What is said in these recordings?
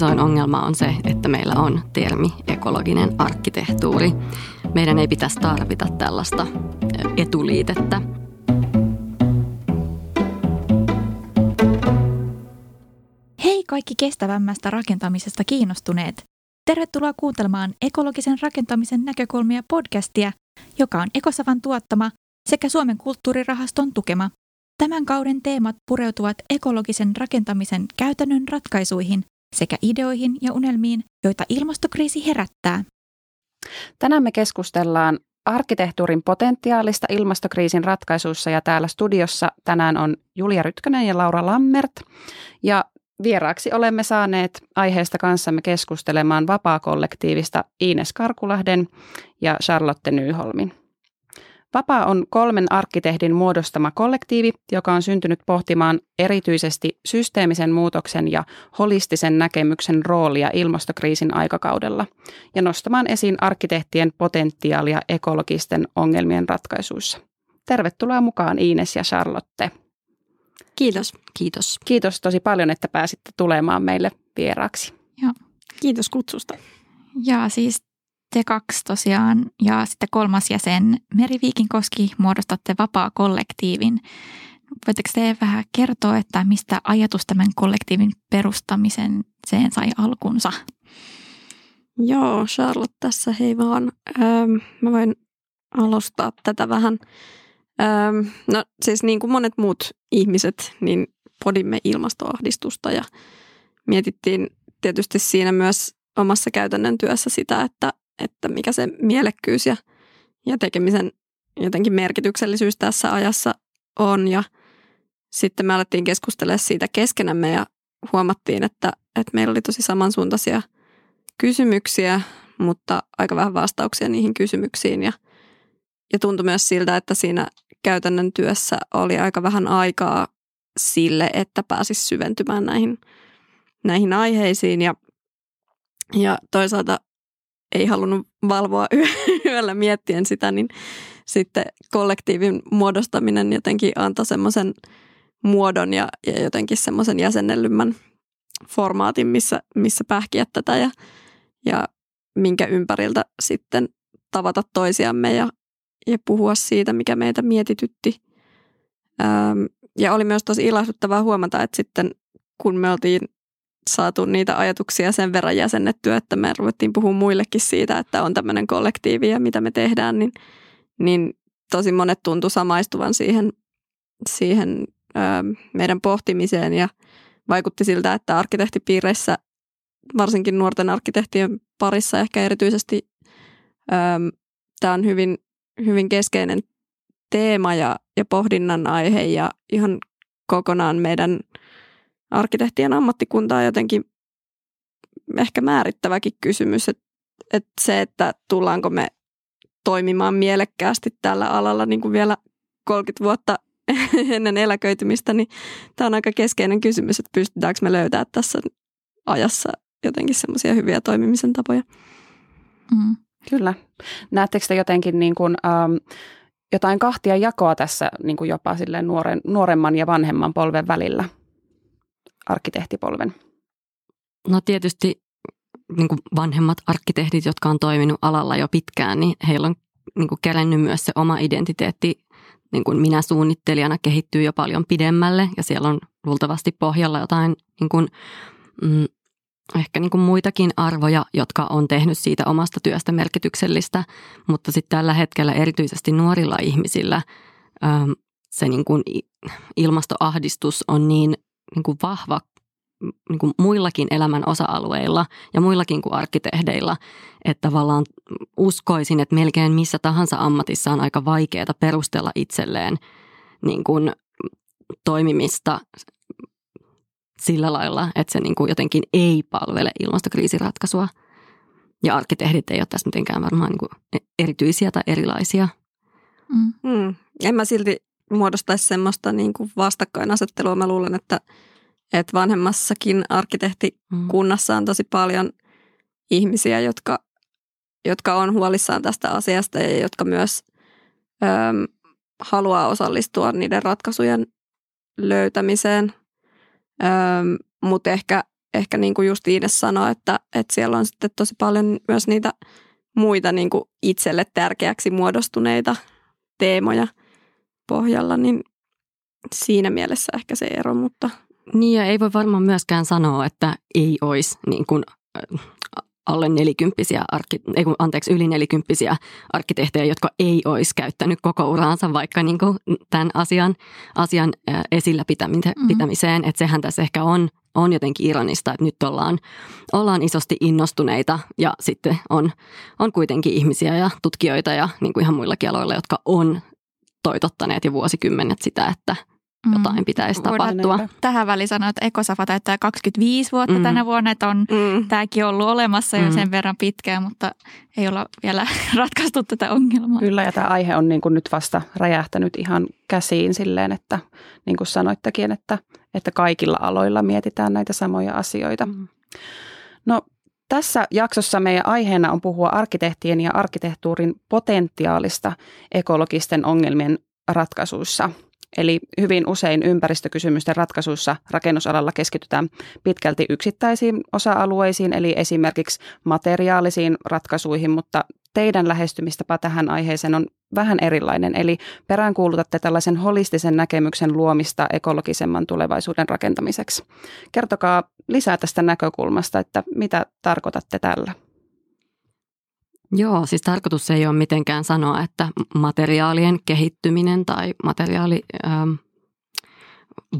isoin ongelma on se, että meillä on termi ekologinen arkkitehtuuri. Meidän ei pitäisi tarvita tällaista etuliitettä. Hei kaikki kestävämmästä rakentamisesta kiinnostuneet! Tervetuloa kuuntelemaan ekologisen rakentamisen näkökulmia podcastia, joka on Ekosavan tuottama sekä Suomen kulttuurirahaston tukema. Tämän kauden teemat pureutuvat ekologisen rakentamisen käytännön ratkaisuihin sekä ideoihin ja unelmiin, joita ilmastokriisi herättää. Tänään me keskustellaan arkkitehtuurin potentiaalista ilmastokriisin ratkaisuissa ja täällä studiossa tänään on Julia Rytkönen ja Laura Lammert. Ja vieraaksi olemme saaneet aiheesta kanssamme keskustelemaan vapaa-kollektiivista Ines Karkulahden ja Charlotte Nyholmin. Vapaa on kolmen arkkitehdin muodostama kollektiivi, joka on syntynyt pohtimaan erityisesti systeemisen muutoksen ja holistisen näkemyksen roolia ilmastokriisin aikakaudella ja nostamaan esiin arkkitehtien potentiaalia ekologisten ongelmien ratkaisuissa. Tervetuloa mukaan Ines ja Charlotte. Kiitos. Kiitos. Kiitos tosi paljon, että pääsitte tulemaan meille vieraaksi. Joo. Kiitos kutsusta. Ja siis te kaksi tosiaan ja sitten kolmas jäsen Meri Viikinkoski muodostatte vapaa-kollektiivin. Voitteko te vähän kertoa, että mistä ajatus tämän kollektiivin perustamisen sen sai alkunsa? Joo, Charlotte tässä, hei vaan. Ähm, mä voin alustaa tätä vähän. Ähm, no siis niin kuin monet muut ihmiset, niin podimme ilmastoahdistusta ja mietittiin tietysti siinä myös omassa käytännön työssä sitä, että että mikä se mielekkyys ja, ja tekemisen jotenkin merkityksellisyys tässä ajassa on. Ja sitten me alettiin keskustella siitä keskenämme ja huomattiin, että, että meillä oli tosi samansuuntaisia kysymyksiä, mutta aika vähän vastauksia niihin kysymyksiin. Ja, ja tuntui myös siltä, että siinä käytännön työssä oli aika vähän aikaa sille, että pääsisi syventymään näihin, näihin aiheisiin. Ja, ja toisaalta ei halunnut valvoa yöllä miettien sitä, niin sitten kollektiivin muodostaminen jotenkin antoi semmoisen muodon ja, ja jotenkin semmoisen jäsennellymmän formaatin, missä, missä pähkiä tätä ja, ja minkä ympäriltä sitten tavata toisiamme ja, ja puhua siitä, mikä meitä mietitytti. Ja oli myös tosi ilahduttavaa huomata, että sitten kun me oltiin saatu niitä ajatuksia sen verran jäsennettyä, että me ruvettiin puhua muillekin siitä, että on tämmöinen kollektiivi ja mitä me tehdään, niin, niin tosi monet tuntu samaistuvan siihen, siihen ö, meidän pohtimiseen ja vaikutti siltä, että arkkitehtipiireissä, varsinkin nuorten arkkitehtien parissa ehkä erityisesti, tämä on hyvin, hyvin keskeinen teema ja, ja pohdinnan aihe ja ihan kokonaan meidän – arkkitehtien ammattikunta on jotenkin ehkä määrittäväkin kysymys, että, että se, että tullaanko me toimimaan mielekkäästi tällä alalla niin kuin vielä 30 vuotta ennen eläköitymistä, niin tämä on aika keskeinen kysymys, että pystytäänkö me löytää tässä ajassa jotenkin semmoisia hyviä toimimisen tapoja. Mm. Kyllä. Näettekö te jotenkin niin kuin, ähm, jotain kahtia jakoa tässä niin kuin jopa nuoren, nuoremman ja vanhemman polven välillä? Arkkitehtipolven? No tietysti niin kuin vanhemmat arkkitehdit, jotka on toiminut alalla jo pitkään, niin heillä on niin kuin kerennyt myös se oma identiteetti niin kuin minä suunnittelijana kehittyy jo paljon pidemmälle ja siellä on luultavasti pohjalla jotain niin kuin, mm, ehkä niin kuin muitakin arvoja, jotka on tehnyt siitä omasta työstä merkityksellistä, mutta sitten tällä hetkellä erityisesti nuorilla ihmisillä se niin kuin ilmastoahdistus on niin niin kuin vahva niin kuin muillakin elämän osa-alueilla ja muillakin kuin arkkitehdeilla, että tavallaan uskoisin, että melkein missä tahansa ammatissa on aika vaikeaa perustella itselleen niin kuin toimimista sillä lailla, että se niin kuin jotenkin ei palvele ilmastokriisiratkaisua. Ja arkkitehdit ei ole tässä mitenkään varmaan niin kuin erityisiä tai erilaisia. Mm. Mm. En mä silti muodostaisi semmoista niin kuin vastakkainasettelua. Mä luulen, että, että vanhemmassakin arkkitehtikunnassa on tosi paljon ihmisiä, jotka, jotka on huolissaan tästä asiasta ja jotka myös äm, haluaa osallistua niiden ratkaisujen löytämiseen. Äm, mutta ehkä ehkä niin kuin just Iines sanoi, että, että siellä on sitten tosi paljon myös niitä muita niin kuin itselle tärkeäksi muodostuneita teemoja pohjalla, niin siinä mielessä ehkä se ero, mutta... Niin ja ei voi varmaan myöskään sanoa, että ei olisi niin kuin alle nelikymppisiä, arki, ei kun, anteeksi, yli nelikymppisiä arkkitehtejä, jotka ei olisi käyttänyt koko uraansa vaikka niin kuin tämän asian, asian esillä mm-hmm. pitämiseen. Että sehän tässä ehkä on, on jotenkin ironista, että nyt ollaan, ollaan isosti innostuneita ja sitten on, on kuitenkin ihmisiä ja tutkijoita ja niin kuin ihan muillakin aloilla, jotka on toitottaneet jo vuosikymmenet sitä, että Mm. jotain pitäisi tapahtua. Tähän väliin sanoa, että Ekosafa täyttää 25 vuotta mm. tänä vuonna, että on mm. tämäkin ollut olemassa jo mm. sen verran pitkään, mutta ei olla vielä ratkaistu tätä ongelmaa. Kyllä, ja tämä aihe on niin kuin nyt vasta räjähtänyt ihan käsiin silleen, että niin kuin sanoittekin, että, että kaikilla aloilla mietitään näitä samoja asioita. Mm. No tässä jaksossa meidän aiheena on puhua arkkitehtien ja arkkitehtuurin potentiaalista ekologisten ongelmien ratkaisuissa – Eli hyvin usein ympäristökysymysten ratkaisuissa rakennusalalla keskitytään pitkälti yksittäisiin osa-alueisiin, eli esimerkiksi materiaalisiin ratkaisuihin, mutta teidän lähestymistapa tähän aiheeseen on vähän erilainen. Eli peräänkuulutatte tällaisen holistisen näkemyksen luomista ekologisemman tulevaisuuden rakentamiseksi. Kertokaa lisää tästä näkökulmasta, että mitä tarkoitatte tällä? Joo, siis tarkoitus ei ole mitenkään sanoa, että materiaalien kehittyminen tai materiaali... Ähm,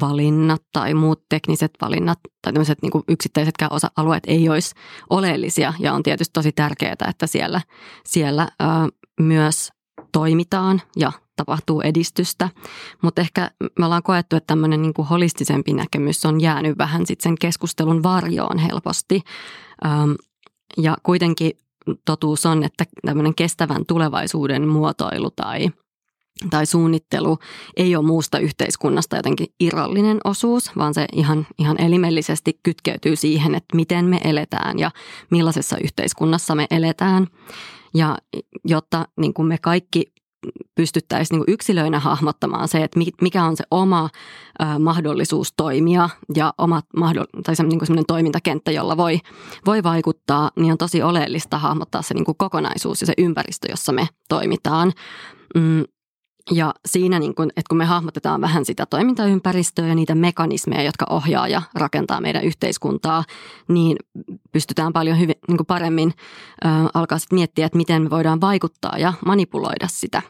valinnat tai muut tekniset valinnat tai tämmöiset niin yksittäisetkään osa-alueet ei olisi oleellisia ja on tietysti tosi tärkeää, että siellä, siellä ö, myös toimitaan ja tapahtuu edistystä. Mutta ehkä me ollaan koettu, että tämmöinen niin holistisempi näkemys on jäänyt vähän sitten sen keskustelun varjoon helposti. Ja kuitenkin totuus on, että tämmöinen kestävän tulevaisuuden muotoilu tai tai suunnittelu ei ole muusta yhteiskunnasta jotenkin irrallinen osuus, vaan se ihan, ihan elimellisesti kytkeytyy siihen, että miten me eletään ja millaisessa yhteiskunnassa me eletään. Ja jotta niin kuin me kaikki pystyttäisiin niin yksilöinä hahmottamaan se, että mikä on se oma ö, mahdollisuus toimia ja oma tai se, niin kuin toimintakenttä, jolla voi, voi vaikuttaa, niin on tosi oleellista hahmottaa se niin kuin kokonaisuus ja se ympäristö, jossa me toimitaan. Mm, ja siinä, niin kun, että kun me hahmotetaan vähän sitä toimintaympäristöä ja niitä mekanismeja, jotka ohjaa ja rakentaa meidän yhteiskuntaa, niin pystytään paljon hyvin, niin paremmin ö, alkaa sitten miettiä, että miten me voidaan vaikuttaa ja manipuloida sitä.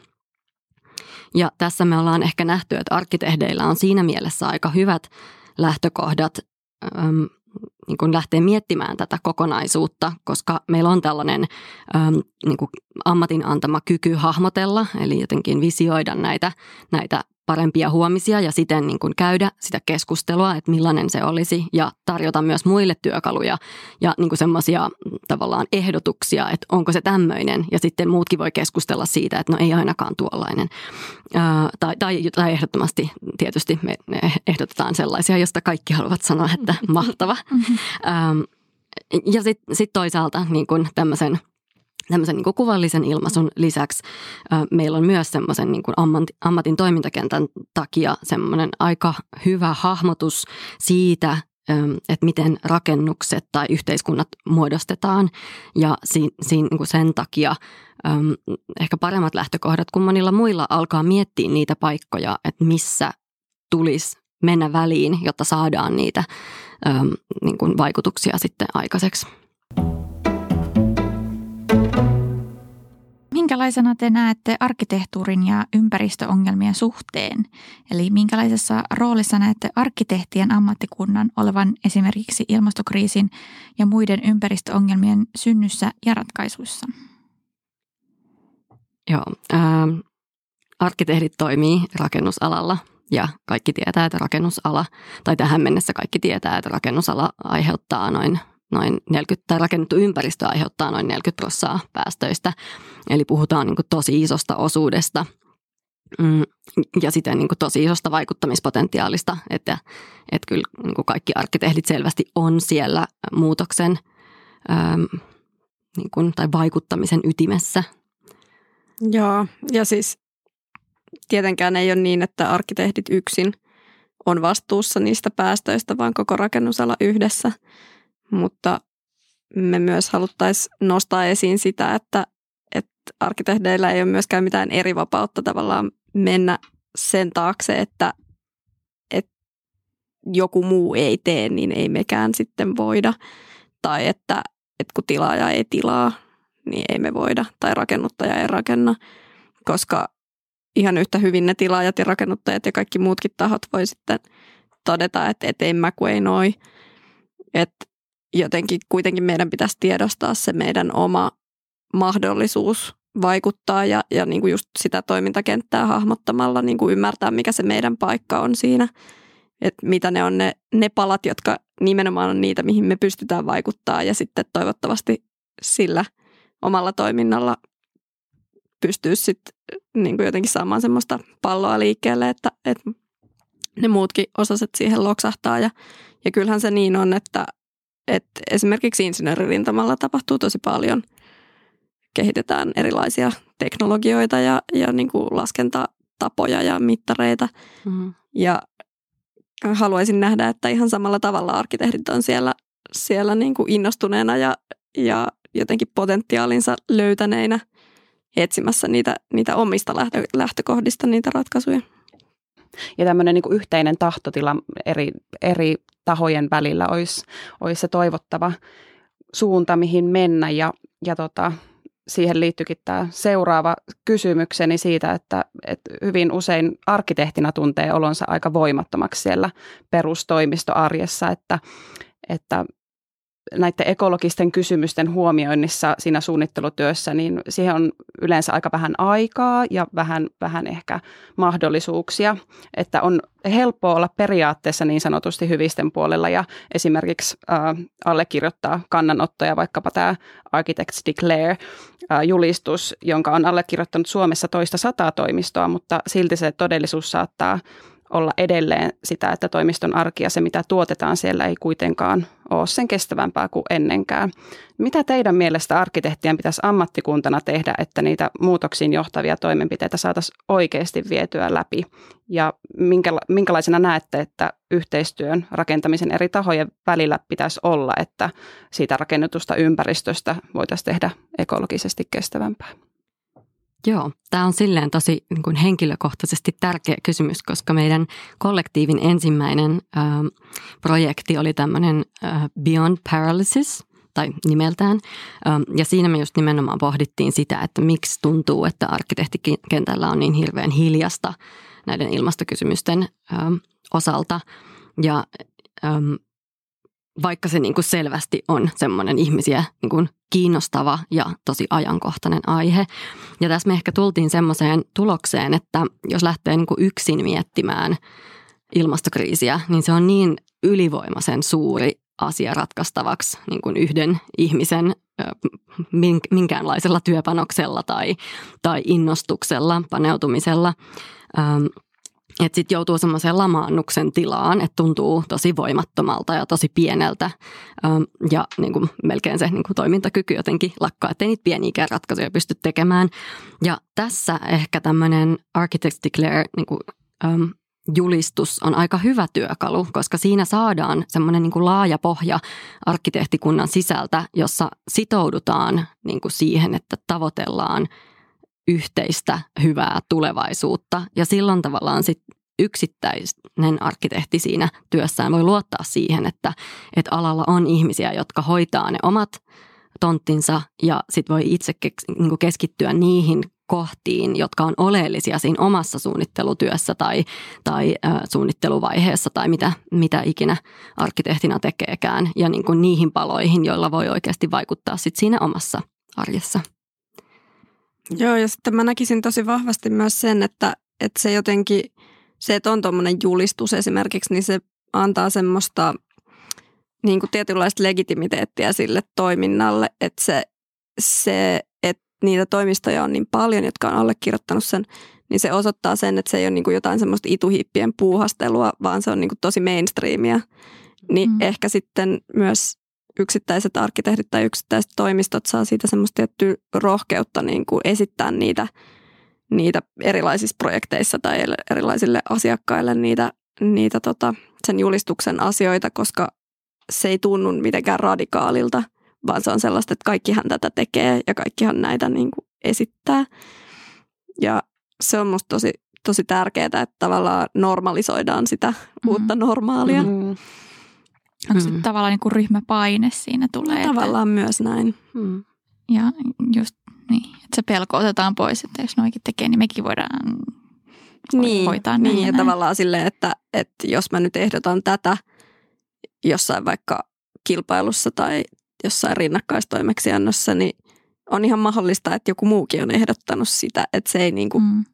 Ja tässä me ollaan ehkä nähty, että arkkitehdeillä on siinä mielessä aika hyvät lähtökohdat niin kuin lähteä miettimään tätä kokonaisuutta, koska meillä on tällainen äm, niin kuin ammatin antama kyky hahmotella, eli jotenkin visioida näitä, näitä parempia huomisia ja siten niin kuin käydä sitä keskustelua, että millainen se olisi ja tarjota myös muille työkaluja ja niin kuin semmoisia tavallaan ehdotuksia, että onko se tämmöinen ja sitten muutkin voi keskustella siitä, että no ei ainakaan tuollainen. Ää, tai, tai, tai ehdottomasti tietysti me, ehdotetaan sellaisia, josta kaikki haluavat sanoa, että mahtava. Ää, ja sitten sit toisaalta niin kuin tämmöisen – tämmöisen niin kuvallisen ilmaisun lisäksi meillä on myös semmoisen niin kuin ammatin toimintakentän takia semmoinen aika hyvä hahmotus siitä, että miten rakennukset tai yhteiskunnat muodostetaan. Ja siinä, siinä niin kuin sen takia ehkä paremmat lähtökohdat kuin monilla muilla alkaa miettiä niitä paikkoja, että missä tulisi mennä väliin, jotta saadaan niitä niin kuin vaikutuksia sitten aikaiseksi. Minkälaisena te näette arkkitehtuurin ja ympäristöongelmien suhteen? Eli minkälaisessa roolissa näette arkkitehtien ammattikunnan olevan esimerkiksi ilmastokriisin ja muiden ympäristöongelmien synnyssä ja ratkaisuissa? Joo, äh, arkkitehdit toimii rakennusalalla ja kaikki tietää, että rakennusala, tai tähän mennessä kaikki tietää, että rakennusala aiheuttaa noin noin 40, tai rakennettu ympäristö aiheuttaa noin 40 prosenttia päästöistä. Eli puhutaan niin kuin tosi isosta osuudesta mm, ja siten niin kuin tosi isosta vaikuttamispotentiaalista, että, että kyllä niin kuin kaikki arkkitehdit selvästi on siellä muutoksen äm, niin kuin, tai vaikuttamisen ytimessä. Joo, ja siis tietenkään ei ole niin, että arkkitehdit yksin on vastuussa niistä päästöistä, vaan koko rakennusala yhdessä – mutta me myös haluttaisiin nostaa esiin sitä, että, että arkkitehdeillä ei ole myöskään mitään eri vapautta tavallaan mennä sen taakse, että, että joku muu ei tee, niin ei mekään sitten voida. Tai että, että kun tilaaja ei tilaa, niin ei me voida. Tai rakennuttaja ei rakenna, koska ihan yhtä hyvin ne tilaajat ja rakennuttajat ja kaikki muutkin tahot voi sitten todeta, että, että en mä kuin ei noi. Että jotenkin kuitenkin meidän pitäisi tiedostaa se meidän oma mahdollisuus vaikuttaa ja, ja niin kuin just sitä toimintakenttää hahmottamalla niin kuin ymmärtää, mikä se meidän paikka on siinä. Että mitä ne on ne, ne palat, jotka nimenomaan on niitä, mihin me pystytään vaikuttaa ja sitten toivottavasti sillä omalla toiminnalla pystyy sitten niin kuin jotenkin saamaan semmoista palloa liikkeelle, että, että ne muutkin osaset siihen loksahtaa. Ja, ja kyllähän se niin on, että, että esimerkiksi insinööririntamalla tapahtuu tosi paljon. Kehitetään erilaisia teknologioita ja, ja niin kuin laskentatapoja ja mittareita. Mm-hmm. Ja haluaisin nähdä, että ihan samalla tavalla arkkitehdit on siellä, siellä niin kuin innostuneena ja, ja jotenkin potentiaalinsa löytäneinä etsimässä niitä, niitä omista lähtökohdista niitä ratkaisuja. Ja tämmöinen niin yhteinen tahtotila eri, eri tahojen välillä olisi, olisi se toivottava suunta, mihin mennä. Ja, ja tota, siihen liittyykin tämä seuraava kysymykseni siitä, että, että hyvin usein arkkitehtina tuntee olonsa aika voimattomaksi siellä perustoimistoarjessa, että, että näiden ekologisten kysymysten huomioinnissa siinä suunnittelutyössä, niin siihen on yleensä aika vähän aikaa ja vähän, vähän ehkä mahdollisuuksia. Että on helppoa olla periaatteessa niin sanotusti hyvisten puolella ja esimerkiksi äh, allekirjoittaa kannanottoja, vaikkapa tämä Architects Declare-julistus, äh, jonka on allekirjoittanut Suomessa toista sataa toimistoa, mutta silti se todellisuus saattaa olla edelleen sitä, että toimiston arki ja se, mitä tuotetaan siellä, ei kuitenkaan ole sen kestävämpää kuin ennenkään. Mitä teidän mielestä arkkitehtien pitäisi ammattikuntana tehdä, että niitä muutoksiin johtavia toimenpiteitä saataisiin oikeasti vietyä läpi? Ja minkälaisena näette, että yhteistyön rakentamisen eri tahojen välillä pitäisi olla, että siitä rakennetusta ympäristöstä voitaisiin tehdä ekologisesti kestävämpää? Joo, tämä on silleen tosi niin kuin henkilökohtaisesti tärkeä kysymys, koska meidän kollektiivin ensimmäinen äh, projekti oli tämmöinen äh, Beyond Paralysis tai nimeltään. Ähm, ja siinä me just nimenomaan pohdittiin sitä, että miksi tuntuu, että arkkitehtikentällä on niin hirveän hiljasta näiden ilmastokysymysten ähm, osalta. Ja ähm, vaikka se niin kuin selvästi on semmoinen ihmisiä niin kuin kiinnostava ja tosi ajankohtainen aihe. Ja tässä me ehkä tultiin semmoiseen tulokseen, että jos lähtee niin kuin yksin miettimään ilmastokriisiä, niin se on niin ylivoimaisen suuri asia ratkaistavaksi niin kuin yhden ihmisen minkäänlaisella työpanoksella tai, tai innostuksella, paneutumisella. Että sitten joutuu semmoiseen lamaannuksen tilaan, että tuntuu tosi voimattomalta ja tosi pieneltä. Ja niin kuin melkein se niin kuin toimintakyky jotenkin lakkaa, ettei niitä pieniä ratkaisuja pysty tekemään. Ja tässä ehkä tämmöinen Architects Declare niin kuin, um, julistus on aika hyvä työkalu, koska siinä saadaan semmoinen niin laaja pohja arkkitehtikunnan sisältä, jossa sitoudutaan niin kuin siihen, että tavoitellaan – yhteistä hyvää tulevaisuutta. Ja silloin tavallaan sit yksittäinen arkkitehti siinä työssään voi luottaa siihen, että, että alalla on ihmisiä, jotka hoitaa ne omat tonttinsa ja sitten voi itse niin keskittyä niihin kohtiin, jotka on oleellisia siinä omassa suunnittelutyössä tai, tai suunnitteluvaiheessa tai mitä, mitä ikinä arkkitehtina tekeekään ja niin kuin niihin paloihin, joilla voi oikeasti vaikuttaa sit siinä omassa arjessa. Joo, ja sitten mä näkisin tosi vahvasti myös sen, että, että se jotenkin, se, että on tuommoinen julistus esimerkiksi, niin se antaa semmoista niin kuin tietynlaista legitimiteettiä sille toiminnalle, että se, se, että niitä toimistoja on niin paljon, jotka on allekirjoittanut sen, niin se osoittaa sen, että se ei ole niin kuin jotain semmoista ituhiippien puuhastelua, vaan se on niin kuin tosi mainstreamia. Niin mm. ehkä sitten myös yksittäiset arkkitehdit tai yksittäiset toimistot saa siitä semmoista tiettyä rohkeutta niin kuin esittää niitä, niitä erilaisissa projekteissa tai erilaisille asiakkaille niitä, niitä tota, sen julistuksen asioita, koska se ei tunnu mitenkään radikaalilta, vaan se on sellaista, että kaikkihan tätä tekee ja kaikkihan näitä niin kuin esittää. Ja se on musta tosi, tosi tärkeää, että tavallaan normalisoidaan sitä mm. uutta normaalia. Mm. Onko mm. se tavallaan niin kuin ryhmäpaine siinä tulee? No, tavallaan että... myös näin. Mm. Ja just niin, että se pelko otetaan pois, että jos noikin tekee, niin mekin voidaan niin, hoitaa niin, näin. ja tavallaan silleen, että, että jos mä nyt ehdotan tätä jossain vaikka kilpailussa tai jossain rinnakkaistoimeksiannossa, niin on ihan mahdollista, että joku muukin on ehdottanut sitä, että se ei niin kuin mm.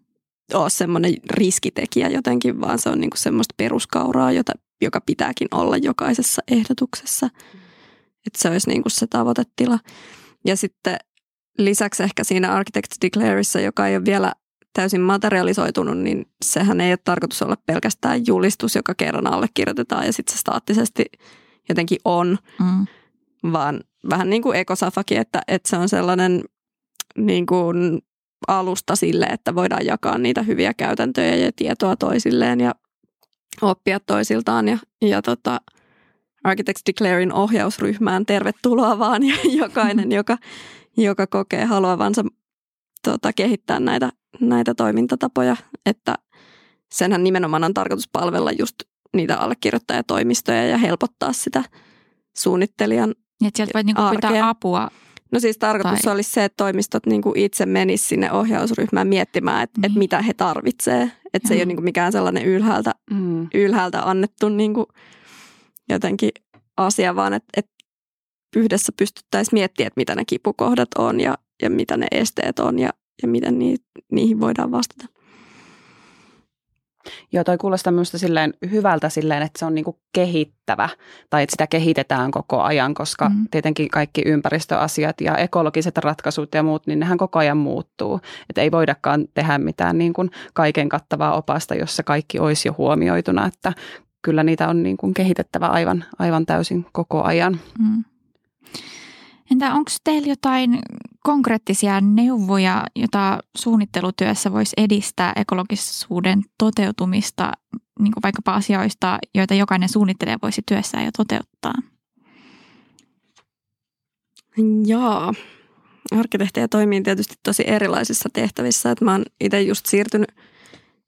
ole semmoinen riskitekijä jotenkin, vaan se on niin kuin semmoista peruskauraa, jota, joka pitääkin olla jokaisessa ehdotuksessa. Että se olisi niin kuin se tavoitetila. Ja sitten lisäksi ehkä siinä Architects Declareissa, joka ei ole vielä täysin materialisoitunut, niin sehän ei ole tarkoitus olla pelkästään julistus, joka kerran allekirjoitetaan ja sitten se staattisesti jotenkin on, mm. vaan vähän niin kuin ekosafaki, että, että se on sellainen niin kuin alusta sille, että voidaan jakaa niitä hyviä käytäntöjä ja tietoa toisilleen ja oppia toisiltaan ja, ja tota, Architects Declarein ohjausryhmään tervetuloa vaan ja jokainen, joka, joka kokee haluavansa tota, kehittää näitä, näitä toimintatapoja, että senhän nimenomaan on tarkoitus palvella just niitä allekirjoittajatoimistoja ja helpottaa sitä suunnittelijan että sieltä voit niinku pitää apua. No siis tarkoitus tai... olisi se, että toimistot niinku itse menis sinne ohjausryhmään miettimään, että niin. et mitä he tarvitsee. Että se ei ole niinku mikään sellainen ylhäältä, mm. ylhäältä annettu niinku jotenkin asia, vaan että et yhdessä pystyttäisiin miettimään, että mitä ne kipukohdat on ja, ja mitä ne esteet on ja, ja miten nii, niihin voidaan vastata. Joo, toi kuulostaa minusta silleen hyvältä silleen, että se on niinku kehittävä tai että sitä kehitetään koko ajan, koska mm. tietenkin kaikki ympäristöasiat ja ekologiset ratkaisut ja muut, niin nehän koko ajan muuttuu. Että ei voidakaan tehdä mitään niin kuin kaiken kattavaa opasta, jossa kaikki olisi jo huomioituna, että kyllä niitä on niin kuin kehitettävä aivan, aivan täysin koko ajan. Mm. Entä onko teillä jotain konkreettisia neuvoja, jota suunnittelutyössä voisi edistää ekologisuuden toteutumista, niin kuin vaikkapa asioista, joita jokainen suunnittelija voisi työssään jo toteuttaa? Joo. Arkkitehtejä toimii tietysti tosi erilaisissa tehtävissä. Että mä oon itse just siirtynyt,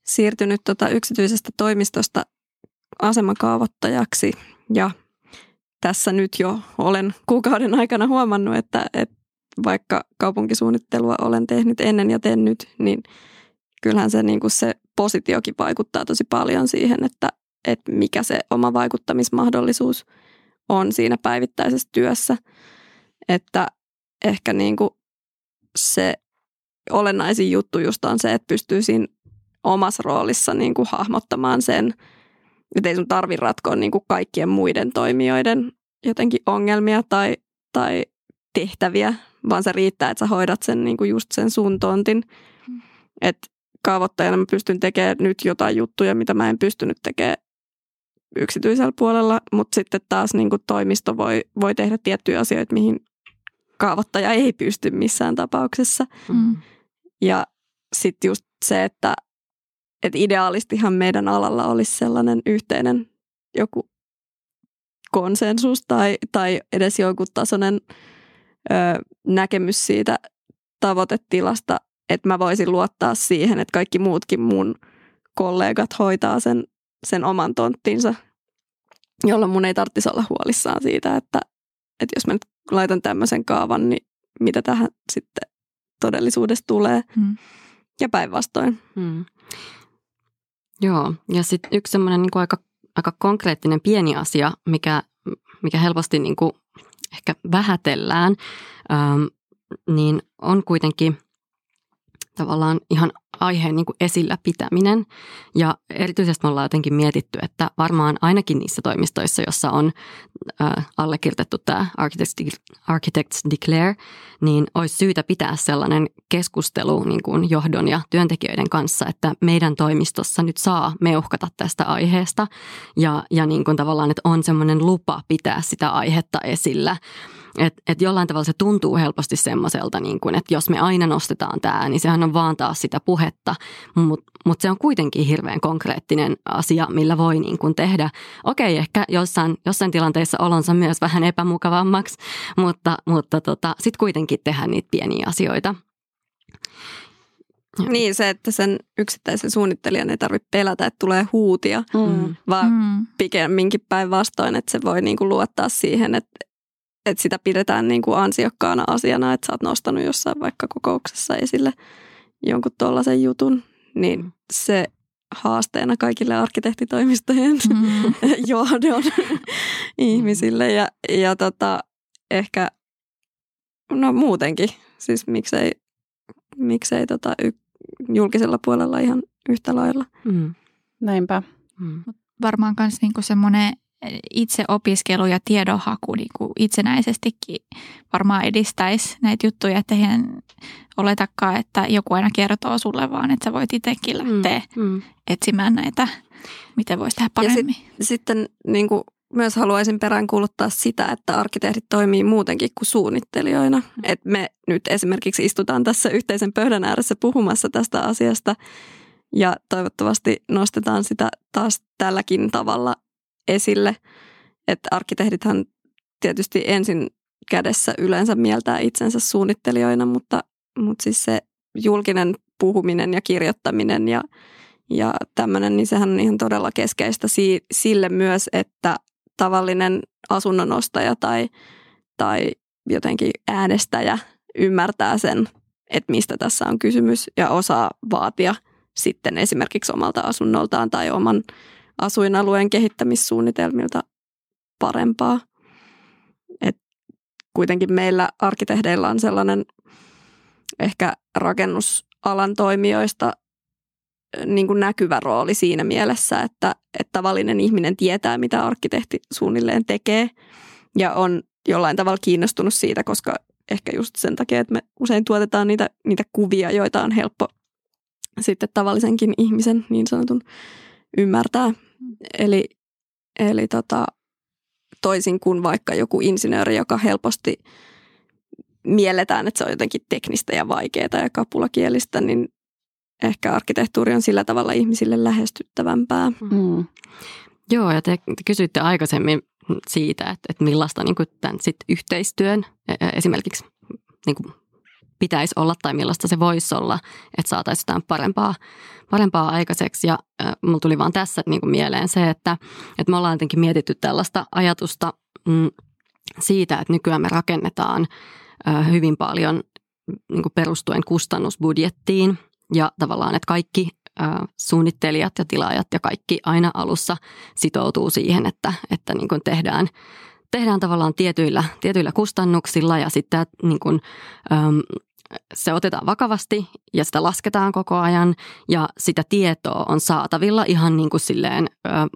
siirtynyt tota yksityisestä toimistosta asemakaavoittajaksi ja tässä nyt jo olen kuukauden aikana huomannut, että, että vaikka kaupunkisuunnittelua olen tehnyt ennen ja teen nyt, niin kyllähän se, niin kuin se positiokin vaikuttaa tosi paljon siihen, että, että mikä se oma vaikuttamismahdollisuus on siinä päivittäisessä työssä. Että ehkä niin kuin se olennaisin juttu just on se, että pystyy siinä omassa roolissa niin kuin hahmottamaan sen, että ei sun tarvi ratkoa niin kuin kaikkien muiden toimijoiden jotenkin ongelmia tai, tai tehtäviä, vaan se riittää, että sä hoidat sen niin kuin just sen sun tontin. Mm. Että kaavoittajana mä pystyn tekemään nyt jotain juttuja, mitä mä en pystynyt tekemään yksityisellä puolella, mutta sitten taas niin kuin toimisto voi, voi tehdä tiettyjä asioita, mihin kaavoittaja ei pysty missään tapauksessa. Mm. Ja sitten just se, että, että ideaalistihan meidän alalla olisi sellainen yhteinen joku konsensus tai, tai edes jonkun tasoinen ö, näkemys siitä tavoitetilasta, että mä voisin luottaa siihen, että kaikki muutkin mun kollegat hoitaa sen, sen oman tonttinsa, jolloin mun ei tarvitsisi olla huolissaan siitä, että, että jos mä nyt laitan tämmöisen kaavan, niin mitä tähän sitten todellisuudessa tulee. Hmm. Ja päinvastoin. Hmm. Joo, ja sitten yksi semmoinen niin aika, aika konkreettinen pieni asia, mikä, mikä helposti niin kuin ehkä vähätellään, ähm, niin on kuitenkin tavallaan ihan aiheen niin kuin esillä pitäminen. Ja erityisesti me ollaan jotenkin mietitty, että varmaan ainakin niissä toimistoissa, jossa on äh, allekirjoitettu tämä Architects, Architects Declare, niin olisi syytä pitää sellainen keskustelu niin kuin johdon ja työntekijöiden kanssa, että meidän toimistossa nyt saa meuhkata tästä aiheesta ja, ja niin kuin tavallaan, että on semmoinen lupa pitää sitä aihetta esillä Että et jollain tavalla se tuntuu helposti semmoiselta, niin kuin, että jos me aina nostetaan tämä, niin sehän on vaan taas sitä puhetta, mutta mut se on kuitenkin hirveän konkreettinen asia, millä voi niin kuin tehdä. Okei, ehkä jossain, jossain tilanteessa olonsa myös vähän epämukavammaksi, mutta, mutta tota, sitten kuitenkin tehdä niitä pieniä asioita. Niin, se, että sen yksittäisen suunnittelijan ei tarvitse pelätä, että tulee huutia, mm. vaan mm. pikemminkin päinvastoin, että se voi niinku luottaa siihen, että, että sitä pidetään niinku ansiokkaana asiana, että sä oot nostanut jossain vaikka kokouksessa esille jonkun tuollaisen jutun, niin mm. se haasteena kaikille arkkitehtitoimistojen mm. johdon ihmisille ja, ja tota, ehkä no muutenkin, siis miksei, miksei tota y, julkisella puolella ihan yhtä lailla. Mm. Näinpä. Mm. Varmaan myös niinku semmoinen itseopiskelu ja tiedonhaku niinku itsenäisestikin varmaan edistäisi näitä juttuja, että eihän oletakaan, että joku aina kertoo sulle, vaan että sä voit itsekin lähteä mm. Mm. etsimään näitä, miten voisi tehdä paremmin. Ja sit, sitten niin kuin myös haluaisin peräänkuuluttaa sitä, että arkkitehdit toimii muutenkin kuin suunnittelijoina. Mm. Et me nyt esimerkiksi istutaan tässä yhteisen pöydän ääressä puhumassa tästä asiasta ja toivottavasti nostetaan sitä taas tälläkin tavalla esille. Että arkkitehdithan tietysti ensin kädessä yleensä mieltää itsensä suunnittelijoina, mutta, mutta siis se julkinen puhuminen ja kirjoittaminen ja, ja tämmöinen, niin sehän on ihan todella keskeistä sille myös, että tavallinen asunnonostaja tai, tai jotenkin äänestäjä ymmärtää sen, että mistä tässä on kysymys ja osaa vaatia sitten esimerkiksi omalta asunnoltaan tai oman asuinalueen kehittämissuunnitelmilta parempaa. Et kuitenkin meillä arkkitehdeilla on sellainen ehkä rakennusalan toimijoista niin kuin näkyvä rooli siinä mielessä, että, että tavallinen ihminen tietää, mitä arkkitehti suunnilleen tekee ja on jollain tavalla kiinnostunut siitä, koska ehkä just sen takia, että me usein tuotetaan niitä, niitä kuvia, joita on helppo sitten tavallisenkin ihmisen niin sanotun ymmärtää. Eli, eli tota, toisin kuin vaikka joku insinööri, joka helposti mielletään, että se on jotenkin teknistä ja vaikeaa ja kapulakielistä, niin ehkä arkkitehtuuri on sillä tavalla ihmisille lähestyttävämpää. Mm. Joo, ja te, te kysyitte aikaisemmin siitä, että, että millaista niin kuin tämän sit yhteistyön e, e, esimerkiksi niin kuin pitäisi olla tai millaista se voisi olla, että saataisiin jotain parempaa, parempaa aikaiseksi. Ja äh, mulla tuli vaan tässä niin kuin mieleen se, että, että me ollaan jotenkin mietitty tällaista ajatusta mm, siitä, että nykyään me rakennetaan äh, hyvin paljon niin kuin perustuen kustannusbudjettiin – ja tavallaan, että kaikki suunnittelijat ja tilaajat ja kaikki aina alussa sitoutuu siihen, että, että niin kuin tehdään, tehdään tavallaan tietyillä, tietyillä kustannuksilla ja sitten niin kuin, se otetaan vakavasti ja sitä lasketaan koko ajan ja sitä tietoa on saatavilla ihan niin kuin silleen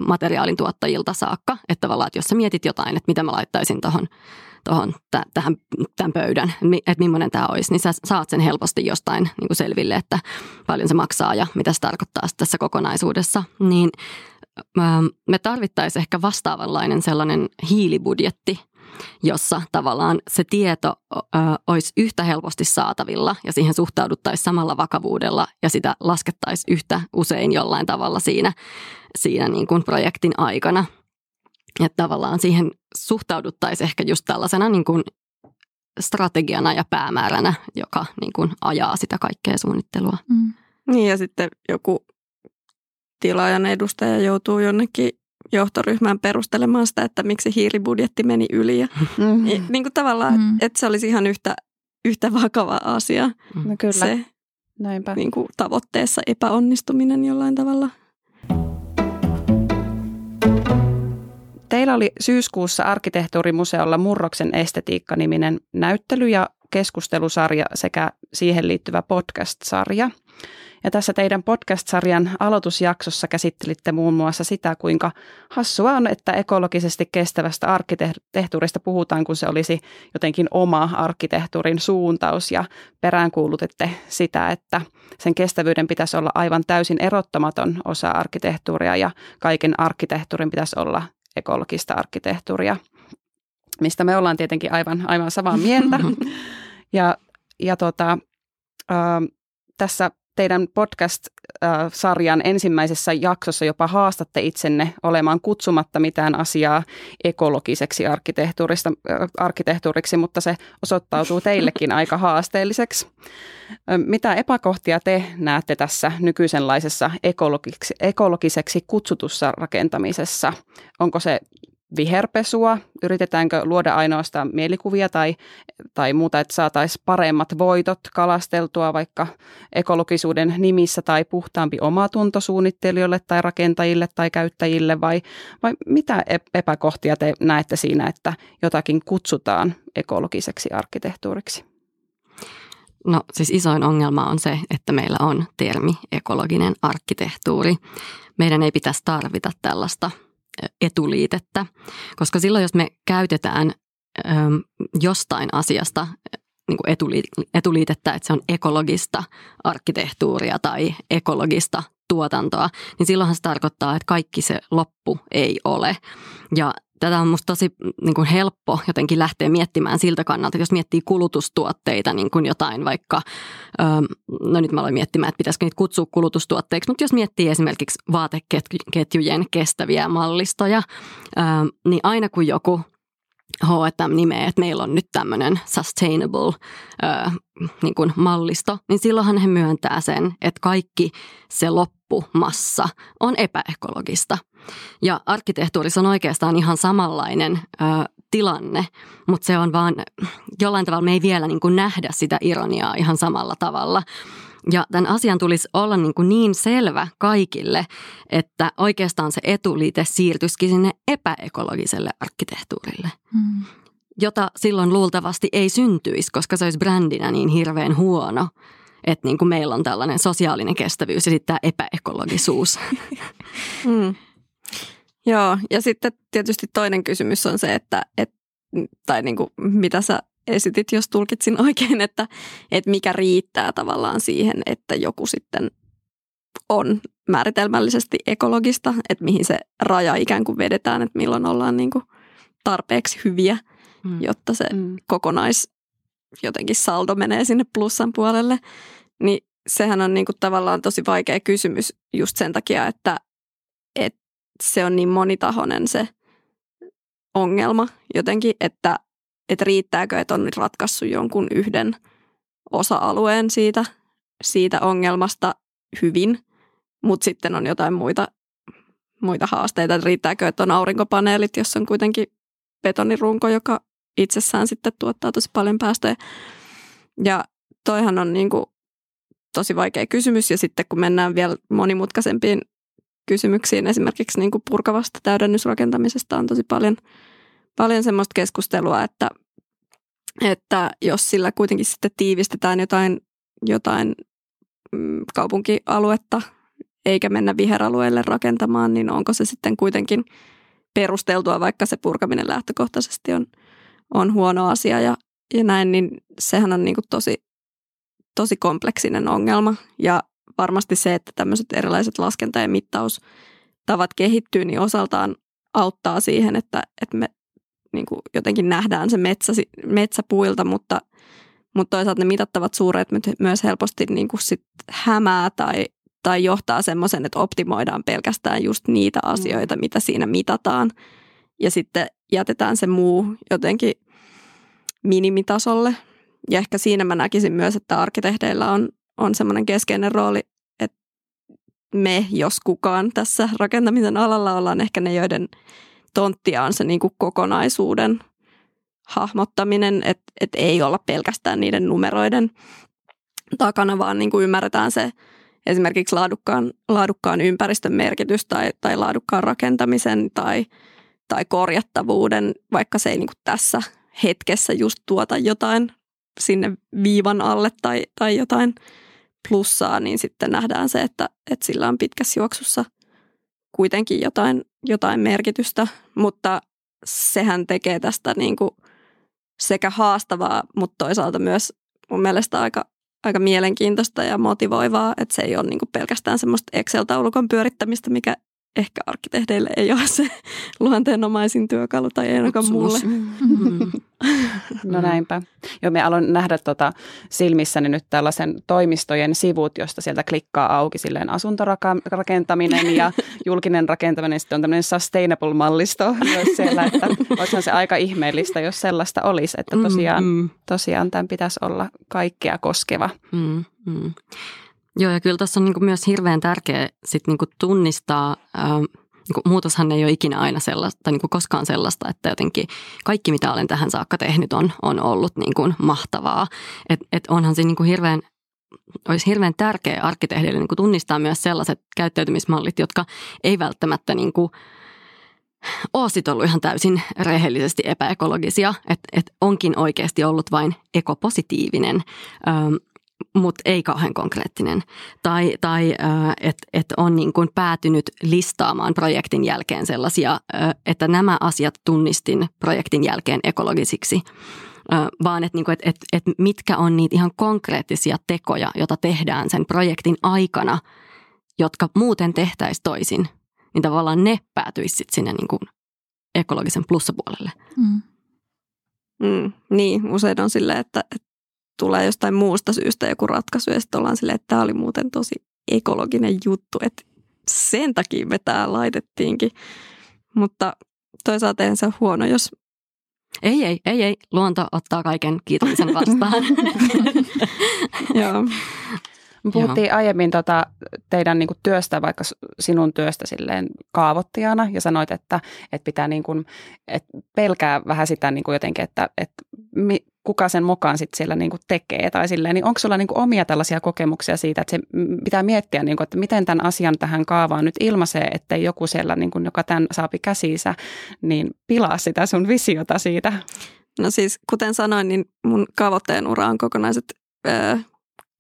materiaalin tuottajilta saakka. Että tavallaan, että jos sä mietit jotain, että mitä mä laittaisin tuohon tohon, tähän, tämän pöydän, että millainen tämä olisi, niin sä saat sen helposti jostain niin kuin selville, että paljon se maksaa ja mitä se tarkoittaa tässä kokonaisuudessa. Niin me tarvittaisiin ehkä vastaavanlainen sellainen hiilibudjetti, jossa tavallaan se tieto ö, olisi yhtä helposti saatavilla ja siihen suhtauduttaisiin samalla vakavuudella ja sitä laskettaisiin yhtä usein jollain tavalla siinä, siinä niin kuin projektin aikana. Että tavallaan siihen suhtauduttaisiin ehkä just tällaisena niin kuin strategiana ja päämääränä, joka niin kuin ajaa sitä kaikkea suunnittelua. Mm. Niin ja sitten joku tilaajan edustaja joutuu jonnekin johtoryhmään perustelemaan sitä, että miksi hiilibudjetti meni yli. Ja, mm-hmm. niin kuin tavallaan, mm-hmm. että se olisi ihan yhtä, yhtä vakava asia. No kyllä, se, näinpä. Niin kuin tavoitteessa epäonnistuminen jollain tavalla. Teillä oli syyskuussa Arkkitehtuurimuseolla Murroksen estetiikka-niminen näyttely- ja keskustelusarja sekä siihen liittyvä podcast-sarja. Ja tässä teidän podcast-sarjan aloitusjaksossa käsittelitte muun muassa sitä, kuinka hassua on, että ekologisesti kestävästä arkkitehtuurista puhutaan, kun se olisi jotenkin oma arkkitehtuurin suuntaus ja peräänkuulutette sitä, että sen kestävyyden pitäisi olla aivan täysin erottamaton osa arkkitehtuuria ja kaiken arkkitehtuurin pitäisi olla ekologista arkkitehtuuria. mistä me ollaan tietenkin aivan, aivan samaa mieltä. ja ja tota, äh, tässä teidän podcast-sarjan ensimmäisessä jaksossa jopa haastatte itsenne olemaan kutsumatta mitään asiaa ekologiseksi arkkitehtuurista, arkkitehtuuriksi, mutta se osoittautuu teillekin aika haasteelliseksi. Mitä epäkohtia te näette tässä nykyisenlaisessa ekologiseksi, ekologiseksi kutsutussa rakentamisessa? Onko se viherpesua? Yritetäänkö luoda ainoastaan mielikuvia tai, tai muuta, että saataisiin paremmat voitot kalasteltua vaikka ekologisuuden nimissä tai puhtaampi omatunto suunnittelijoille tai rakentajille tai käyttäjille vai, vai mitä epäkohtia te näette siinä, että jotakin kutsutaan ekologiseksi arkkitehtuuriksi? No siis isoin ongelma on se, että meillä on termi ekologinen arkkitehtuuri. Meidän ei pitäisi tarvita tällaista etuliitettä, koska silloin jos me käytetään jostain asiasta niin kuin etuliitettä, että se on ekologista arkkitehtuuria tai ekologista tuotantoa, niin silloinhan se tarkoittaa, että kaikki se loppu ei ole. Ja tätä on musta tosi niin kuin helppo jotenkin lähteä miettimään siltä kannalta, jos miettii kulutustuotteita, niin kuin jotain vaikka, no nyt mä aloin miettimään, että pitäisikö niitä kutsua kulutustuotteiksi, mutta jos miettii esimerkiksi vaateketjujen kestäviä mallistoja, niin aina kun joku H&M nimeä, että meillä on nyt tämmöinen sustainable äh, niin kuin mallisto, niin silloinhan he myöntää sen, että kaikki se loppumassa on epäekologista. Ja arkkitehtuurissa on oikeastaan ihan samanlainen ö, tilanne, mutta se on vaan, jollain tavalla me ei vielä niin kuin nähdä sitä ironiaa ihan samalla tavalla. Ja tämän asian tulisi olla niin, kuin niin selvä kaikille, että oikeastaan se etuliite siirtyisikin sinne epäekologiselle arkkitehtuurille. Mm. Jota silloin luultavasti ei syntyisi, koska se olisi brändinä niin hirveän huono, että niin kuin meillä on tällainen sosiaalinen kestävyys ja sitten tämä epäekologisuus. Mm. Joo, ja sitten tietysti toinen kysymys on se, että, et, tai niin kuin, mitä sä esitit, jos tulkitsin oikein, että, että mikä riittää tavallaan siihen, että joku sitten on määritelmällisesti ekologista, että mihin se raja ikään kuin vedetään, että milloin ollaan niin kuin tarpeeksi hyviä, mm. jotta se mm. kokonais jotenkin saldo menee sinne plussan puolelle, niin sehän on niin kuin tavallaan tosi vaikea kysymys just sen takia, että, että se on niin monitahoinen se ongelma jotenkin, että, että riittääkö, että on nyt ratkaissut jonkun yhden osa-alueen siitä, siitä ongelmasta hyvin, mutta sitten on jotain muita, muita haasteita, että riittääkö, että on aurinkopaneelit, jos on kuitenkin betonirunko, joka itsessään sitten tuottaa tosi paljon päästöjä. Ja toihan on niin kuin tosi vaikea kysymys ja sitten kun mennään vielä monimutkaisempiin kysymyksiin esimerkiksi niin kuin purkavasta täydennysrakentamisesta on tosi paljon, paljon semmoista keskustelua, että, että jos sillä kuitenkin sitten tiivistetään jotain, jotain mm, kaupunkialuetta eikä mennä viheralueelle rakentamaan, niin onko se sitten kuitenkin perusteltua, vaikka se purkaminen lähtökohtaisesti on, on huono asia ja, ja näin, niin sehän on niin kuin tosi, tosi kompleksinen ongelma. Ja varmasti se, että tämmöiset erilaiset laskenta- ja mittaustavat kehittyy, niin osaltaan auttaa siihen, että, että me niin kuin jotenkin nähdään se metsä, metsäpuilta, mutta, mutta toisaalta ne mitattavat suuret myös helposti niin kuin sit hämää tai, tai johtaa semmoisen, että optimoidaan pelkästään just niitä mm. asioita, mitä siinä mitataan. Ja sitten jätetään se muu jotenkin minimitasolle. Ja ehkä siinä mä näkisin myös, että arkkitehdeillä on, on semmoinen keskeinen rooli, että me, jos kukaan tässä rakentamisen alalla ollaan ehkä ne, joiden tonttia on se niin kuin kokonaisuuden hahmottaminen, että, että ei olla pelkästään niiden numeroiden takana, vaan niin kuin ymmärretään se esimerkiksi laadukkaan, laadukkaan ympäristön merkitys tai, tai laadukkaan rakentamisen tai, tai korjattavuuden, vaikka se ei niin kuin tässä hetkessä just tuota jotain sinne viivan alle tai, tai jotain plussaa, niin sitten nähdään se, että, että sillä on pitkässä juoksussa kuitenkin jotain, jotain merkitystä, mutta sehän tekee tästä niin kuin sekä haastavaa, mutta toisaalta myös mun mielestä aika, aika mielenkiintoista ja motivoivaa, että se ei ole niin kuin pelkästään semmoista Excel-taulukon pyörittämistä, mikä ehkä arkkitehdeille ei ole se luonteenomaisin työkalu tai ei ainakaan mulle. Mm. No näinpä. Joo, me aloin nähdä tota silmissäni nyt tällaisen toimistojen sivut, josta sieltä klikkaa auki silleen asuntorakentaminen ja julkinen rakentaminen. Sitten on tämmöinen sustainable-mallisto myös siellä, että olisihan se aika ihmeellistä, jos sellaista olisi. Että tosiaan, mm, mm. tosiaan tämän pitäisi olla kaikkea koskeva. Mm, mm. Joo, ja kyllä tässä on niin myös hirveän tärkeää sit niin tunnistaa, ää, niin muutoshan ei ole ikinä aina sellaista, tai niin koskaan sellaista, että jotenkin kaikki, mitä olen tähän saakka tehnyt, on, on ollut niin kuin mahtavaa. Et, et onhan se niin kuin hirveän olisi hirveän tärkeä arkkitehdille niin tunnistaa myös sellaiset käyttäytymismallit, jotka ei välttämättä niin kuin ole ollut ihan täysin rehellisesti epäekologisia, että et onkin oikeasti ollut vain ekopositiivinen mutta ei kauhean konkreettinen. Tai, tai että et on niin kuin päätynyt listaamaan projektin jälkeen sellaisia, että nämä asiat tunnistin projektin jälkeen ekologisiksi. Vaan että niinku, et, et, et mitkä on niitä ihan konkreettisia tekoja, joita tehdään sen projektin aikana, jotka muuten tehtäisiin toisin. Niin tavallaan ne päätyisivät sinne niin kuin ekologisen plussapuolelle. Mm. Mm, niin, usein on silleen, että, että tulee jostain muusta syystä joku ratkaisu ja sitten ollaan silleen, että tämä oli muuten tosi ekologinen juttu, että sen takia me tämä laitettiinkin. Mutta toisaalta eihän se huono, jos... Ei, ei, ei, ei. Luonto ottaa kaiken kiitollisen vastaan. Joo. Puhuttiin Joo. aiemmin tota teidän niin kuin työstä, vaikka sinun työstä silleen kaavoittajana, ja sanoit, että, että pitää niin kuin, että pelkää vähän sitä niin kuin jotenkin, että, että mi, kuka sen mukaan sitten siellä niin kuin tekee tai silleen, niin onko sulla niin kuin omia tällaisia kokemuksia siitä, että se pitää miettiä, niin kuin, että miten tämän asian tähän kaavaan nyt ilmaisee, ettei joku siellä, niin kuin, joka tämän saapi käsiinsä, niin pilaa sitä sun visiota siitä? No siis kuten sanoin, niin mun kaavoittajan ura on kokonaiset öö,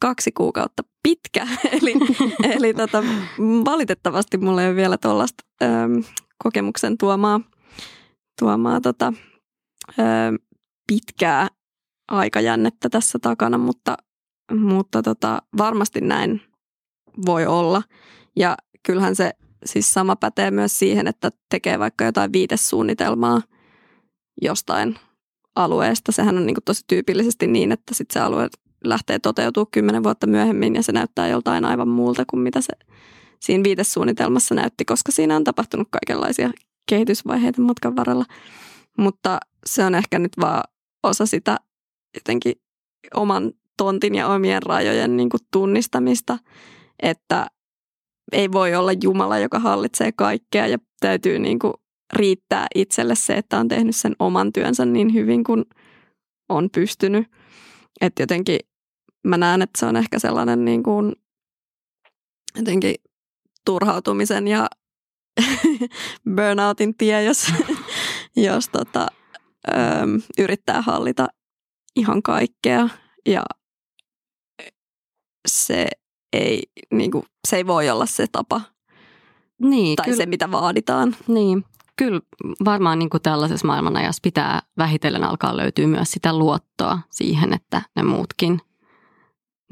kaksi kuukautta pitkä, eli, eli tota, valitettavasti mulla ei ole vielä tuollaista kokemuksen tuomaa, tuomaa tota, ö, pitkää aikajännettä tässä takana, mutta, mutta tota, varmasti näin voi olla. Ja kyllähän se siis sama pätee myös siihen, että tekee vaikka jotain viitesuunnitelmaa jostain alueesta. Sehän on niin tosi tyypillisesti niin, että sitten se alue lähtee toteutumaan kymmenen vuotta myöhemmin ja se näyttää joltain aivan muulta kuin mitä se siinä viitesuunnitelmassa näytti, koska siinä on tapahtunut kaikenlaisia kehitysvaiheita matkan varrella. Mutta se on ehkä nyt vaan osa sitä jotenkin oman tontin ja omien rajojen niin kuin tunnistamista, että ei voi olla Jumala, joka hallitsee kaikkea ja täytyy niin kuin riittää itselle se, että on tehnyt sen oman työnsä niin hyvin kuin on pystynyt. Että jotenkin mä näen, että se on ehkä sellainen niin kuin jotenkin turhautumisen ja burnoutin tie, jos, jos tota, yrittää hallita ihan kaikkea. Ja se ei, niin kuin, se ei voi olla se tapa. Niin, tai kyllä, se, mitä vaaditaan. Niin, kyllä. Varmaan niin kuin tällaisessa maailmanajassa pitää vähitellen alkaa löytyä myös sitä luottoa siihen, että ne muutkin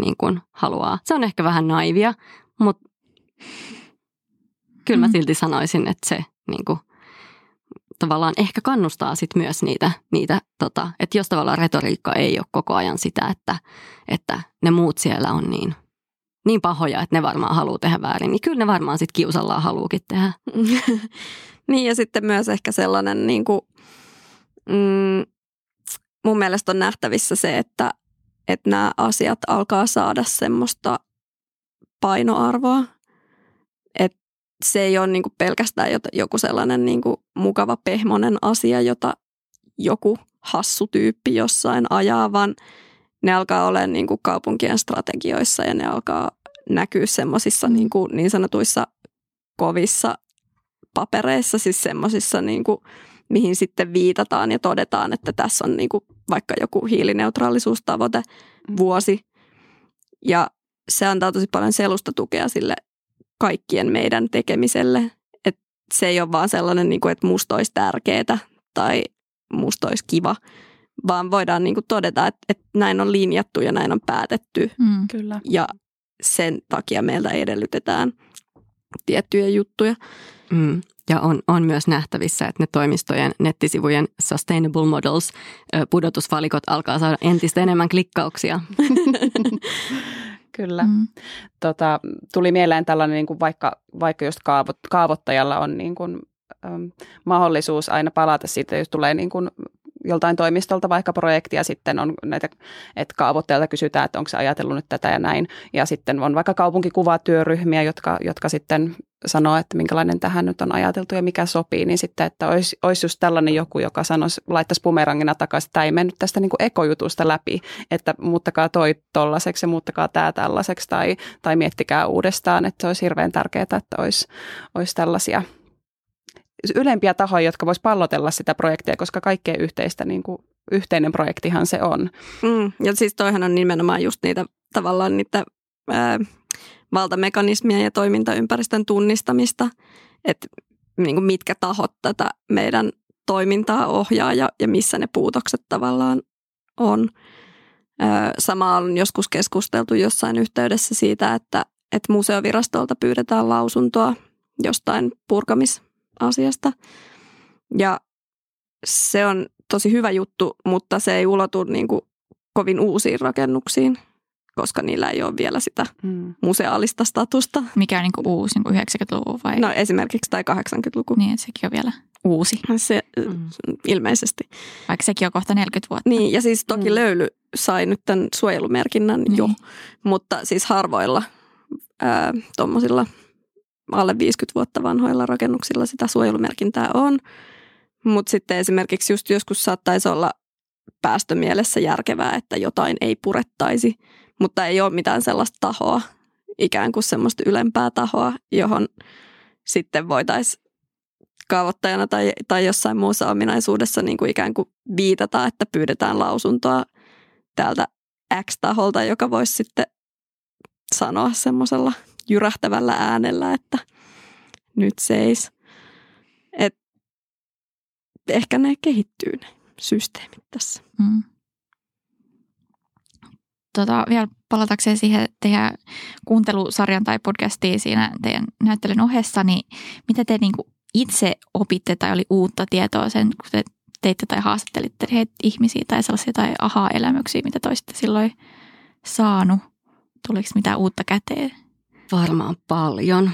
niin kuin haluaa. Se on ehkä vähän naivia, mutta kyllä mä mm. silti sanoisin, että se niin kuin, tavallaan ehkä kannustaa sit myös niitä, niitä tota, että jos tavallaan retoriikka ei ole koko ajan sitä, että, että ne muut siellä on niin, niin pahoja, että ne varmaan haluaa tehdä väärin, niin kyllä ne varmaan sitten kiusallaan haluukin tehdä. niin ja sitten myös ehkä sellainen niin kuin, mm, mun mielestä on nähtävissä se, että, että nämä asiat alkaa saada semmoista painoarvoa, että se ei ole niin pelkästään joku sellainen niin mukava pehmonen asia, jota joku hassu tyyppi jossain ajaa, vaan ne alkaa olla niin kuin kaupunkien strategioissa ja ne alkaa näkyä semmoisissa mm. niin, niin sanotuissa kovissa papereissa, siis semmoisissa niin kuin, mihin sitten viitataan ja todetaan, että tässä on niin kuin vaikka joku hiilineutraalisuustavoite mm. vuosi. Ja se antaa tosi paljon selusta tukea sille kaikkien meidän tekemiselle. Et se ei ole vaan sellainen, niin kuin, että musta olisi tärkeää tai musta olisi kiva, vaan voidaan niin kuin todeta, että, että näin on linjattu ja näin on päätetty. Mm, kyllä. Ja sen takia meiltä edellytetään tiettyjä juttuja. Mm. Ja on, on myös nähtävissä, että ne toimistojen nettisivujen Sustainable Models pudotusvalikot alkaa saada entistä enemmän klikkauksia. Kyllä. Mm. Tota, tuli mieleen tällainen, niin kuin vaikka, vaikka just kaavot, kaavottajalla on niin kuin, äm, mahdollisuus aina palata siitä, jos tulee niin kuin joltain toimistolta vaikka projekti ja sitten on näitä, että kaavoittajalta kysytään, että onko se ajatellut nyt tätä ja näin. Ja sitten on vaikka kaupunkikuvatyöryhmiä, jotka, jotka sitten sanoo, että minkälainen tähän nyt on ajateltu ja mikä sopii, niin sitten, että olisi, olisi just tällainen joku, joka sanoisi, laittaisi bumerangina takaisin, että tämä ei mennyt tästä niin kuin ekojutusta läpi, että muuttakaa toi tollaiseksi ja muuttakaa tämä tällaiseksi tai, tai miettikää uudestaan, että se olisi hirveän tärkeää, että olisi, olisi tällaisia ylempiä tahoja, jotka vois pallotella sitä projektia, koska kaikkea yhteistä niin kuin, yhteinen projektihan se on. Mm, ja siis toihan on nimenomaan just niitä tavallaan niitä ää, valtamekanismia ja toimintaympäristön tunnistamista, että niin kuin mitkä tahot tätä meidän toimintaa ohjaa ja, ja missä ne puutokset tavallaan on. Sama on joskus keskusteltu jossain yhteydessä siitä, että, että museovirastolta pyydetään lausuntoa jostain purkamisasiasta. Ja se on tosi hyvä juttu, mutta se ei ulotu niin kuin kovin uusiin rakennuksiin koska niillä ei ole vielä sitä mm. museaalista statusta. Mikä on niin uusi, niin 90-luvun vai? No esimerkiksi tai 80-luku. Niin, että sekin on vielä uusi. Se mm. ilmeisesti. Vaikka sekin on kohta 40 vuotta. Niin, ja siis toki mm. löyly sai nyt tämän suojelumerkinnän niin. jo, mutta siis harvoilla tuommoisilla alle 50 vuotta vanhoilla rakennuksilla sitä suojelumerkintää on. Mutta sitten esimerkiksi just joskus saattaisi olla päästömielessä järkevää, että jotain ei purettaisi – mutta ei ole mitään sellaista tahoa, ikään kuin semmoista ylempää tahoa, johon sitten voitaisiin kaavoittajana tai, tai jossain muussa ominaisuudessa niin kuin ikään kuin viitata, että pyydetään lausuntoa täältä X-taholta, joka voisi sitten sanoa semmoisella jyrähtävällä äänellä, että nyt seis. Et ehkä ne kehittyy ne systeemit tässä. Mm tota, vielä palatakseen siihen teidän kuuntelusarjan tai podcastiin siinä teidän näyttelyn ohessa, niin mitä te niin itse opitte tai oli uutta tietoa sen, kun te teitte tai haastattelitte heitä ihmisiä tai sellaisia tai aha-elämyksiä, mitä toisitte silloin saanut? Tuliko mitään uutta käteen? Varmaan paljon.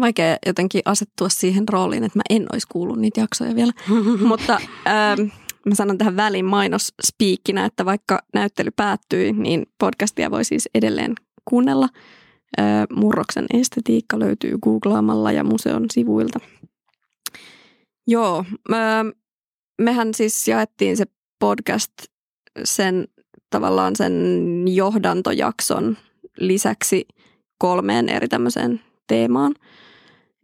Vaikea jotenkin asettua siihen rooliin, että mä en olisi kuullut niitä jaksoja vielä. Mutta ähm, mä sanon tähän väliin spiikkinä, että vaikka näyttely päättyi, niin podcastia voi siis edelleen kuunnella. Murroksen estetiikka löytyy googlaamalla ja museon sivuilta. Joo, mehän siis jaettiin se podcast sen tavallaan sen johdantojakson lisäksi kolmeen eri tämmöiseen teemaan.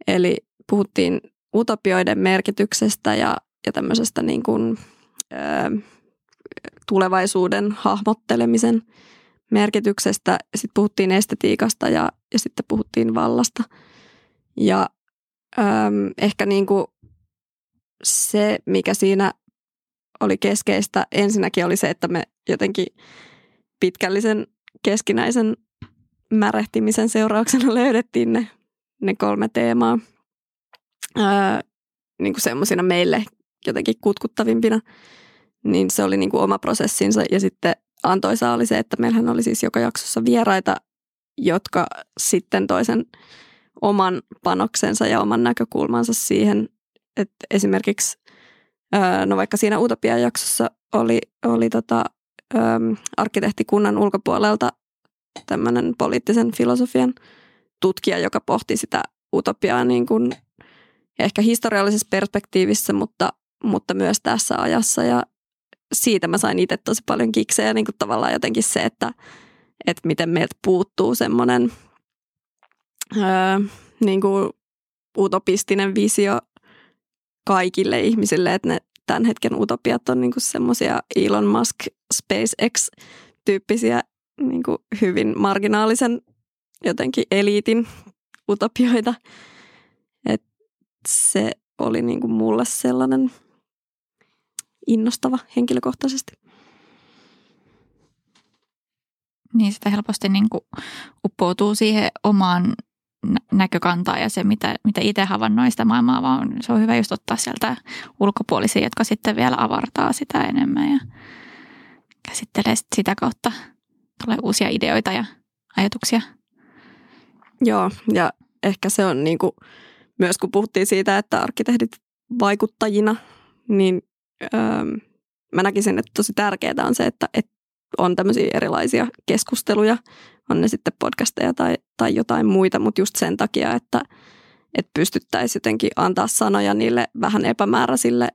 Eli puhuttiin utopioiden merkityksestä ja, ja tämmöisestä niin kuin tulevaisuuden hahmottelemisen merkityksestä. Sitten puhuttiin estetiikasta ja, ja sitten puhuttiin vallasta. Ja äm, ehkä niin kuin se, mikä siinä oli keskeistä, ensinnäkin oli se, että me jotenkin pitkällisen keskinäisen märehtimisen seurauksena löydettiin ne, ne kolme teemaa öö, niin kuin semmoisina meille jotenkin kutkuttavimpina, niin se oli niin kuin oma prosessinsa. Ja sitten antoisaa oli se, että meillähän oli siis joka jaksossa vieraita, jotka sitten toisen oman panoksensa ja oman näkökulmansa siihen, että esimerkiksi no vaikka siinä Utopia-jaksossa oli, oli tota, arkkitehtikunnan ulkopuolelta tämmöinen poliittisen filosofian tutkija, joka pohti sitä utopiaa niin kuin ehkä historiallisessa perspektiivissä, mutta mutta myös tässä ajassa. Ja siitä mä sain itse tosi paljon kiksejä niin kuin tavallaan jotenkin se, että, että miten meiltä puuttuu semmoinen öö, niin kuin utopistinen visio kaikille ihmisille, että ne tämän hetken utopiat on niin semmoisia Elon Musk SpaceX-tyyppisiä niin kuin hyvin marginaalisen jotenkin eliitin utopioita. Et se oli niin kuin mulle sellainen – innostava henkilökohtaisesti. Niin sitä helposti niin kuin uppoutuu siihen omaan näkökantaa ja se, mitä, mitä itse havainnoi sitä maailmaa, vaan se on hyvä just ottaa sieltä ulkopuolisia, jotka sitten vielä avartaa sitä enemmän ja käsittelee sitä kautta. Tulee uusia ideoita ja ajatuksia. Joo, ja ehkä se on niin kuin, myös kun puhuttiin siitä, että arkkitehdit vaikuttajina, niin öö, mä näkisin, että tosi tärkeää on se, että, että on tämmöisiä erilaisia keskusteluja, on ne sitten podcasteja tai, tai jotain muita, mutta just sen takia, että, että pystyttäisiin jotenkin antaa sanoja niille vähän epämääräisille,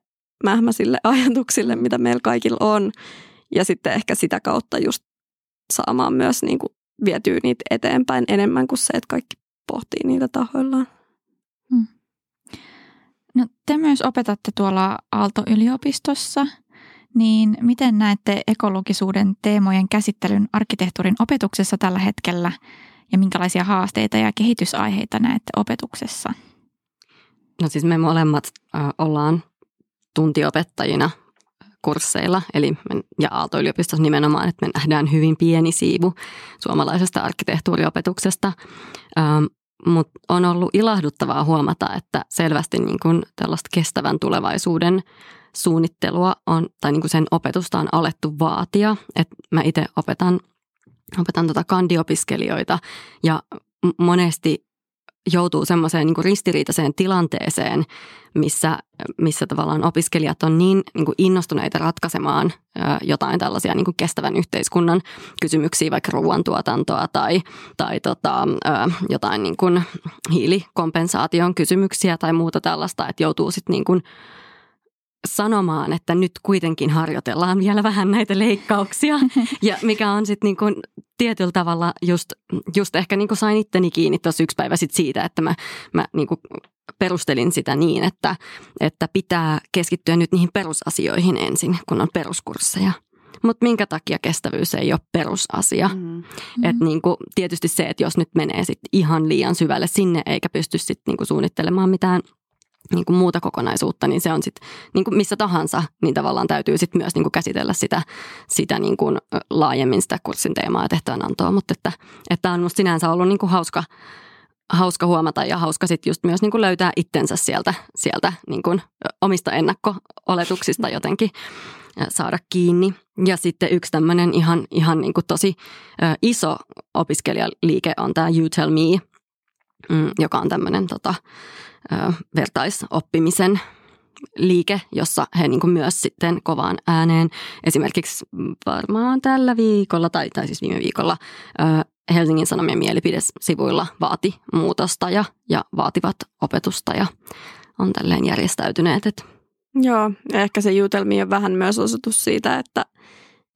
mähmäisille ajatuksille, mitä meillä kaikilla on. Ja sitten ehkä sitä kautta just saamaan myös niin kuin vietyä niitä eteenpäin enemmän kuin se, että kaikki pohtii niitä tahoillaan. Hmm. No, te myös opetatte tuolla Aalto-yliopistossa – niin miten näette ekologisuuden teemojen käsittelyn arkkitehtuurin opetuksessa tällä hetkellä ja minkälaisia haasteita ja kehitysaiheita näette opetuksessa? No siis me molemmat äh, ollaan tuntiopettajina kursseilla, eli ja Aalto-yliopistossa nimenomaan, että me nähdään hyvin pieni siivu suomalaisesta arkkitehtuuriopetuksesta. Ähm, mutta on ollut ilahduttavaa huomata, että selvästi niin kun tällaista kestävän tulevaisuuden suunnittelua on, tai niin sen opetusta on alettu vaatia. että mä itse opetan, opetan tota kandiopiskelijoita ja monesti joutuu semmoiseen niin ristiriitaiseen tilanteeseen, missä, missä tavallaan opiskelijat on niin, niin kuin innostuneita ratkaisemaan jotain tällaisia niin kuin kestävän yhteiskunnan kysymyksiä, vaikka ruoantuotantoa tai, tai tota, jotain niin kuin hiilikompensaation kysymyksiä tai muuta tällaista, että joutuu sitten niin sanomaan, että nyt kuitenkin harjoitellaan vielä vähän näitä leikkauksia. Ja mikä on sitten niin kuin tietyllä tavalla just, just ehkä niin kuin sain itteni kiinni tuossa yksi päivä sit siitä, että mä, mä niin kuin perustelin sitä niin, että, että pitää keskittyä nyt niihin perusasioihin ensin, kun on peruskursseja. Mutta minkä takia kestävyys ei ole perusasia? Mm. Et niinku, tietysti se, että jos nyt menee sit ihan liian syvälle sinne eikä pysty sit niinku suunnittelemaan mitään niin kuin muuta kokonaisuutta, niin se on sitten niin missä tahansa, niin tavallaan täytyy sitten myös niin kuin käsitellä sitä, sitä niin kuin laajemmin sitä kurssin teemaa ja tehtävänantoa. Mutta että, että on musta sinänsä ollut niin kuin hauska, hauska huomata ja hauska sitten just myös niin kuin löytää itsensä sieltä, sieltä niin kuin omista ennakko-oletuksista jotenkin saada kiinni. Ja sitten yksi tämmöinen ihan, ihan niin kuin tosi iso opiskelijaliike on tämä You Tell Me, joka on tämmöinen tota, vertaisoppimisen liike, jossa he niin myös sitten kovaan ääneen esimerkiksi varmaan tällä viikolla tai, tai siis viime viikolla Helsingin Sanomien mielipidesivuilla vaati muutosta ja, ja vaativat opetusta ja on tälleen järjestäytyneet. Että. Joo, ehkä se jutelmi on vähän myös osoitus siitä, että,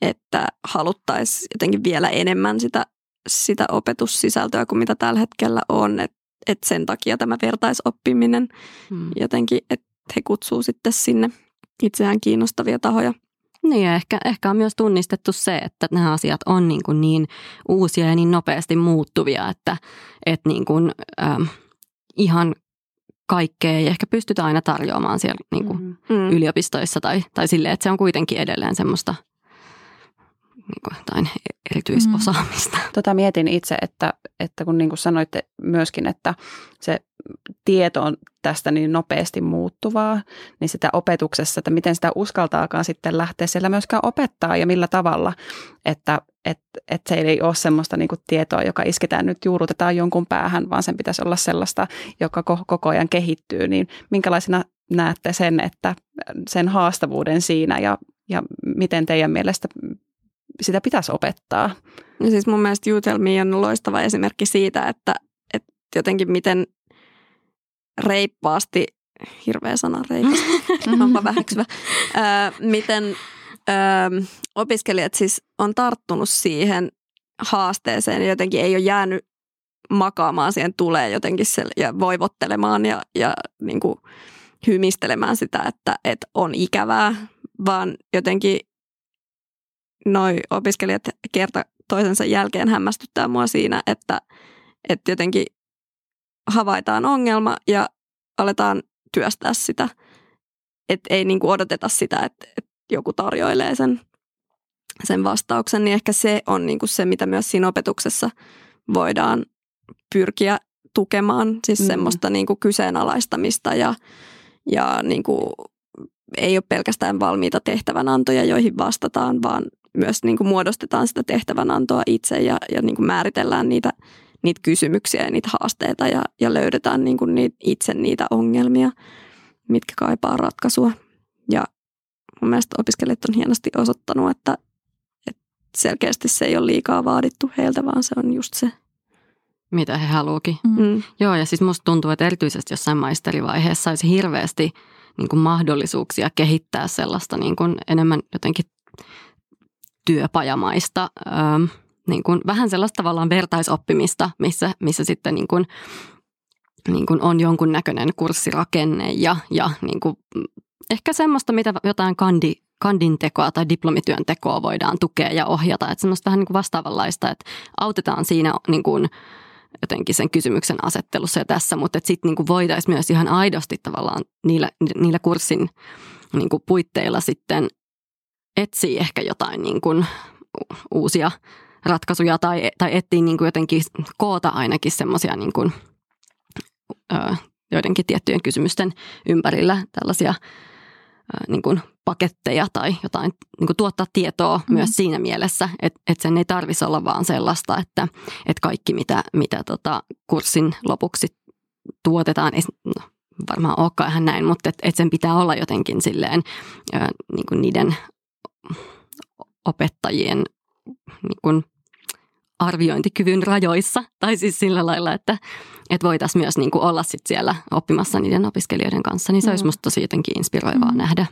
että haluttaisiin jotenkin vielä enemmän sitä, sitä opetussisältöä kuin mitä tällä hetkellä on. Että että sen takia tämä vertaisoppiminen hmm. jotenkin, että he kutsuu sitten sinne itseään kiinnostavia tahoja. Niin ja ehkä, ehkä on myös tunnistettu se, että nämä asiat on niin, kuin niin uusia ja niin nopeasti muuttuvia, että, että niin kuin, ähm, ihan kaikkea ei ehkä pystytä aina tarjoamaan siellä niin kuin mm. yliopistoissa tai, tai silleen, että se on kuitenkin edelleen semmoista jotain erityisosaamista. Mm. Tota mietin itse, että, että kun niin kuin sanoitte myöskin, että se tieto on tästä niin nopeasti muuttuvaa, niin sitä opetuksessa, että miten sitä uskaltaakaan sitten lähteä siellä myöskään opettaa ja millä tavalla, että et, et se ei ole semmoista niin tietoa, joka isketään nyt juurutetaan jonkun päähän, vaan sen pitäisi olla sellaista, joka koko ajan kehittyy, niin minkälaisena näette sen, että sen haastavuuden siinä ja, ja miten teidän mielestä sitä pitäisi opettaa. No siis mun mielestä Jutelmi on loistava esimerkki siitä, että, että jotenkin miten reippaasti, hirveä sana reippaasti, onpa väheksyvä, miten ö, opiskelijat siis on tarttunut siihen haasteeseen ja jotenkin ei ole jäänyt makaamaan siihen tulee jotenkin se, ja voivottelemaan ja, ja niin kuin hymistelemään sitä, että, että on ikävää, vaan jotenkin noi opiskelijat kerta toisensa jälkeen hämmästyttää mua siinä, että, että jotenkin havaitaan ongelma ja aletaan työstää sitä. Että ei niin kuin odoteta sitä, että, että joku tarjoilee sen, sen vastauksen, niin ehkä se on niin kuin se, mitä myös siinä opetuksessa voidaan pyrkiä tukemaan siis mm. semmoista niin kuin kyseenalaistamista ja, ja niin kuin ei ole pelkästään valmiita tehtävänantoja, joihin vastataan, vaan myös niin kuin muodostetaan sitä tehtävänantoa itse ja, ja niin kuin määritellään niitä, niitä kysymyksiä ja niitä haasteita ja, ja löydetään niin kuin niitä, itse niitä ongelmia, mitkä kaipaa ratkaisua. Ja mun mielestä opiskelijat on hienosti osoittanut, että, että selkeästi se ei ole liikaa vaadittu heiltä, vaan se on just se. Mitä he haluukin. Mm. mm. Joo, ja siis musta tuntuu, että erityisesti jossain maisterivaiheessa olisi hirveästi niin kuin mahdollisuuksia kehittää sellaista niin kuin enemmän jotenkin työpajamaista, ähm, niin kuin vähän sellaista tavallaan vertaisoppimista, missä, missä sitten niin kuin, niin kuin on jonkun näköinen kurssirakenne ja, ja niin kuin ehkä semmoista, mitä jotain kandi, kandin tekoa tai diplomityön tekoa voidaan tukea ja ohjata. Että semmoista vähän niin kuin vastaavanlaista, että autetaan siinä niin kuin jotenkin sen kysymyksen asettelussa ja tässä, mutta sitten niin voitaisiin myös ihan aidosti tavallaan niillä, niillä kurssin niin kuin puitteilla sitten etsiä ehkä jotain niin kuin uusia ratkaisuja tai, tai etsiä niin kuin jotenkin koota ainakin semmoisia niin kuin, joidenkin tiettyjen kysymysten ympärillä tällaisia niin kuin paketteja tai jotain niin kuin tuottaa tietoa mm. myös siinä mielessä, että, että sen ei tarvitsisi olla vaan sellaista, että, että kaikki mitä, mitä tota kurssin lopuksi tuotetaan, ei no, varmaan olekaan ihan näin, mutta että, että sen pitää olla jotenkin silleen niin kuin niiden opettajien niin kuin arviointikyvyn rajoissa. Tai siis sillä lailla, että, että voitaisiin myös niin kuin olla sit siellä oppimassa niiden opiskelijoiden kanssa. Niin se mm. olisi musta tosi jotenkin inspiroivaa mm. nähdä.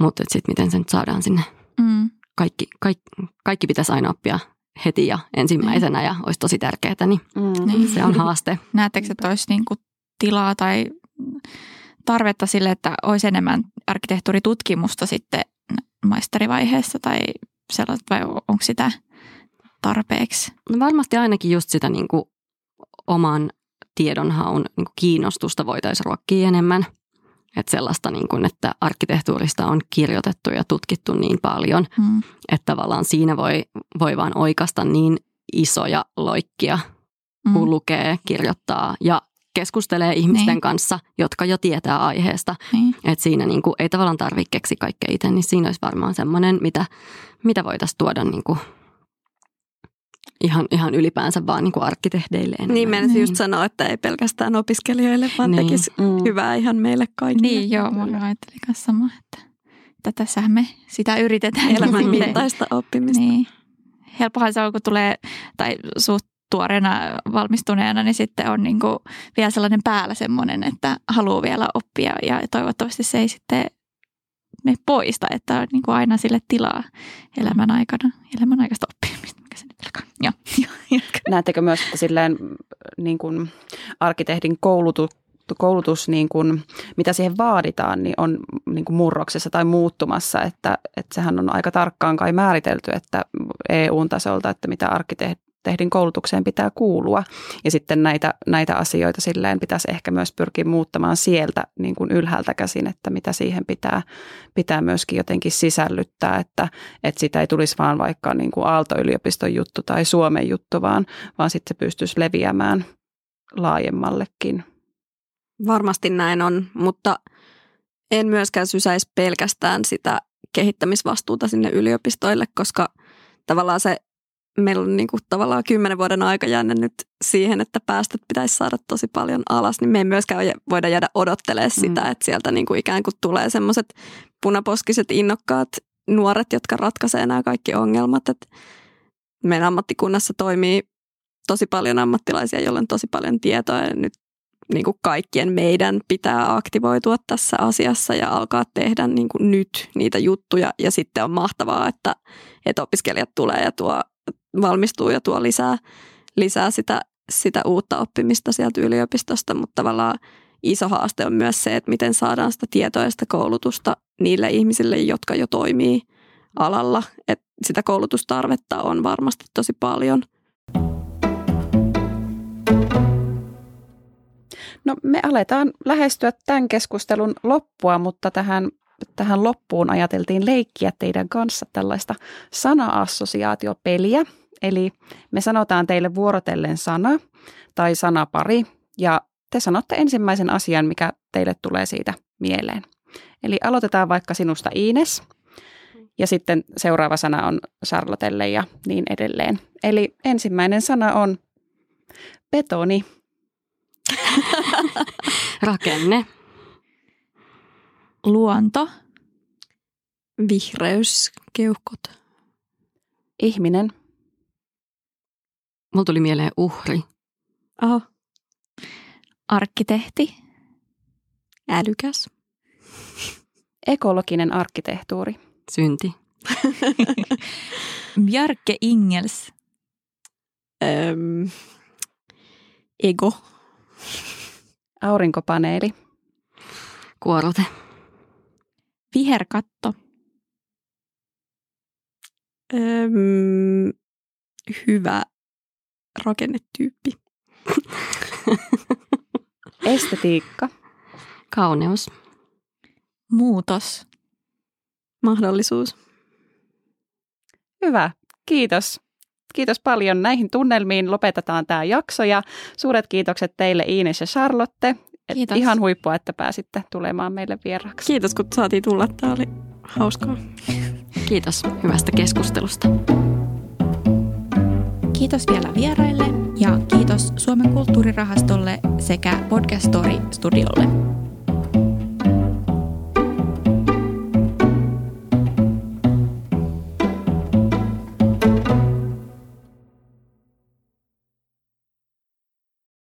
Mutta sitten miten se nyt saadaan sinne. Mm. Kaikki, kaikki, kaikki pitäisi aina oppia heti ja ensimmäisenä ja olisi tosi tärkeää, niin, mm. niin se on haaste. Näettekö, että olisi niin kuin tilaa tai tarvetta sille, että olisi enemmän arkkitehtuuritutkimusta sitten maisterivaiheessa tai sellaista, vai onko sitä tarpeeksi? No varmasti ainakin just sitä niin kuin oman tiedonhaun niin kuin kiinnostusta voitaisiin ruokkia enemmän. Että sellaista, niin kuin, että arkkitehtuurista on kirjoitettu ja tutkittu niin paljon, hmm. että tavallaan siinä voi, voi vaan oikasta niin isoja loikkia, kun hmm. lukee, kirjoittaa ja keskustelee ihmisten niin. kanssa, jotka jo tietää aiheesta. Niin. Että siinä niin kuin, ei tavallaan tarvitse keksiä kaikkea itse, niin siinä olisi varmaan semmoinen, mitä, mitä voitaisiin tuoda niin kuin, ihan, ihan ylipäänsä vaan niin kuin arkkitehdeille enemmän. Niin, menisin niin. just sanoa, että ei pelkästään opiskelijoille, vaan niin. tekisi mm. hyvää ihan meille kaikille. Niin, joo, mä ajattelin myös sama, että, että tässähän me sitä yritetään. Elämän mittaista oppimista. Niin. Helppohan se on, kun tulee, tai suht tuoreena valmistuneena, niin sitten on niin kuin vielä sellainen päällä semmoinen, että haluaa vielä oppia ja toivottavasti se ei sitten me poista, että on niin kuin aina sille tilaa elämän aikana, elämän aikaista oppimista. Mikä se nyt Joo, Näettekö myös, että silleen niin kuin arkkitehdin koulutu, koulutus, niin kuin, mitä siihen vaaditaan, niin on niin kuin murroksessa tai muuttumassa, että, että sehän on aika tarkkaan kai määritelty, että EU-tasolta, että mitä arkkitehdit tehdin koulutukseen pitää kuulua. Ja sitten näitä, näitä asioita silleen pitäisi ehkä myös pyrkiä muuttamaan sieltä niin kuin ylhäältä käsin, että mitä siihen pitää, pitää myöskin jotenkin sisällyttää, että, että sitä ei tulisi vaan vaikka niin kuin Aalto-yliopiston juttu tai Suomen juttu, vaan, vaan sitten se pystyisi leviämään laajemmallekin. Varmasti näin on, mutta en myöskään sysäisi pelkästään sitä kehittämisvastuuta sinne yliopistoille, koska tavallaan se meillä on niin kuin tavallaan kymmenen vuoden aika jäänyt nyt siihen, että päästöt pitäisi saada tosi paljon alas, niin me ei myöskään voida jäädä odottelemaan mm. sitä, että sieltä niin kuin ikään kuin tulee semmoiset punaposkiset innokkaat nuoret, jotka ratkaisee nämä kaikki ongelmat. Että meidän ammattikunnassa toimii tosi paljon ammattilaisia, joilla on tosi paljon tietoa ja nyt niin kuin kaikkien meidän pitää aktivoitua tässä asiassa ja alkaa tehdä niin kuin nyt niitä juttuja. Ja sitten on mahtavaa, että, että opiskelijat tulee ja tuo valmistuu ja tuo lisää, lisää sitä, sitä uutta oppimista sieltä yliopistosta, mutta tavallaan iso haaste on myös se, että miten saadaan sitä tietoa ja sitä koulutusta niille ihmisille, jotka jo toimii alalla. että sitä koulutustarvetta on varmasti tosi paljon. No me aletaan lähestyä tämän keskustelun loppua, mutta tähän tähän loppuun ajateltiin leikkiä teidän kanssa tällaista sana-assosiaatiopeliä. Eli me sanotaan teille vuorotellen sana tai sanapari ja te sanotte ensimmäisen asian, mikä teille tulee siitä mieleen. Eli aloitetaan vaikka sinusta Iines ja sitten seuraava sana on Charlotelle ja niin edelleen. Eli ensimmäinen sana on betoni. Rakenne. Luonto. Vihreys, keuhkot. Ihminen. Mulla tuli mieleen uhri. Aha, Arkkitehti. älykäs. Ekologinen arkkitehtuuri. Synti. Bjarke Ingels. Öm, ego. Aurinkopaneeli. Kuorote. Viherkatto. Öm, hyvä rakennetyyppi. Estetiikka. Kauneus. Muutos. Mahdollisuus. Hyvä. Kiitos. Kiitos paljon. Näihin tunnelmiin lopetetaan tämä jakso ja suuret kiitokset teille Iines ja Charlotte. Kiitos. Ihan huippua, että pääsitte tulemaan meille vieraaksi. Kiitos kun saatiin tulla. Tämä oli hauskaa. Kiitos hyvästä keskustelusta. Kiitos vielä vieraille ja kiitos Suomen kulttuurirahastolle sekä Podcast Story Studiolle.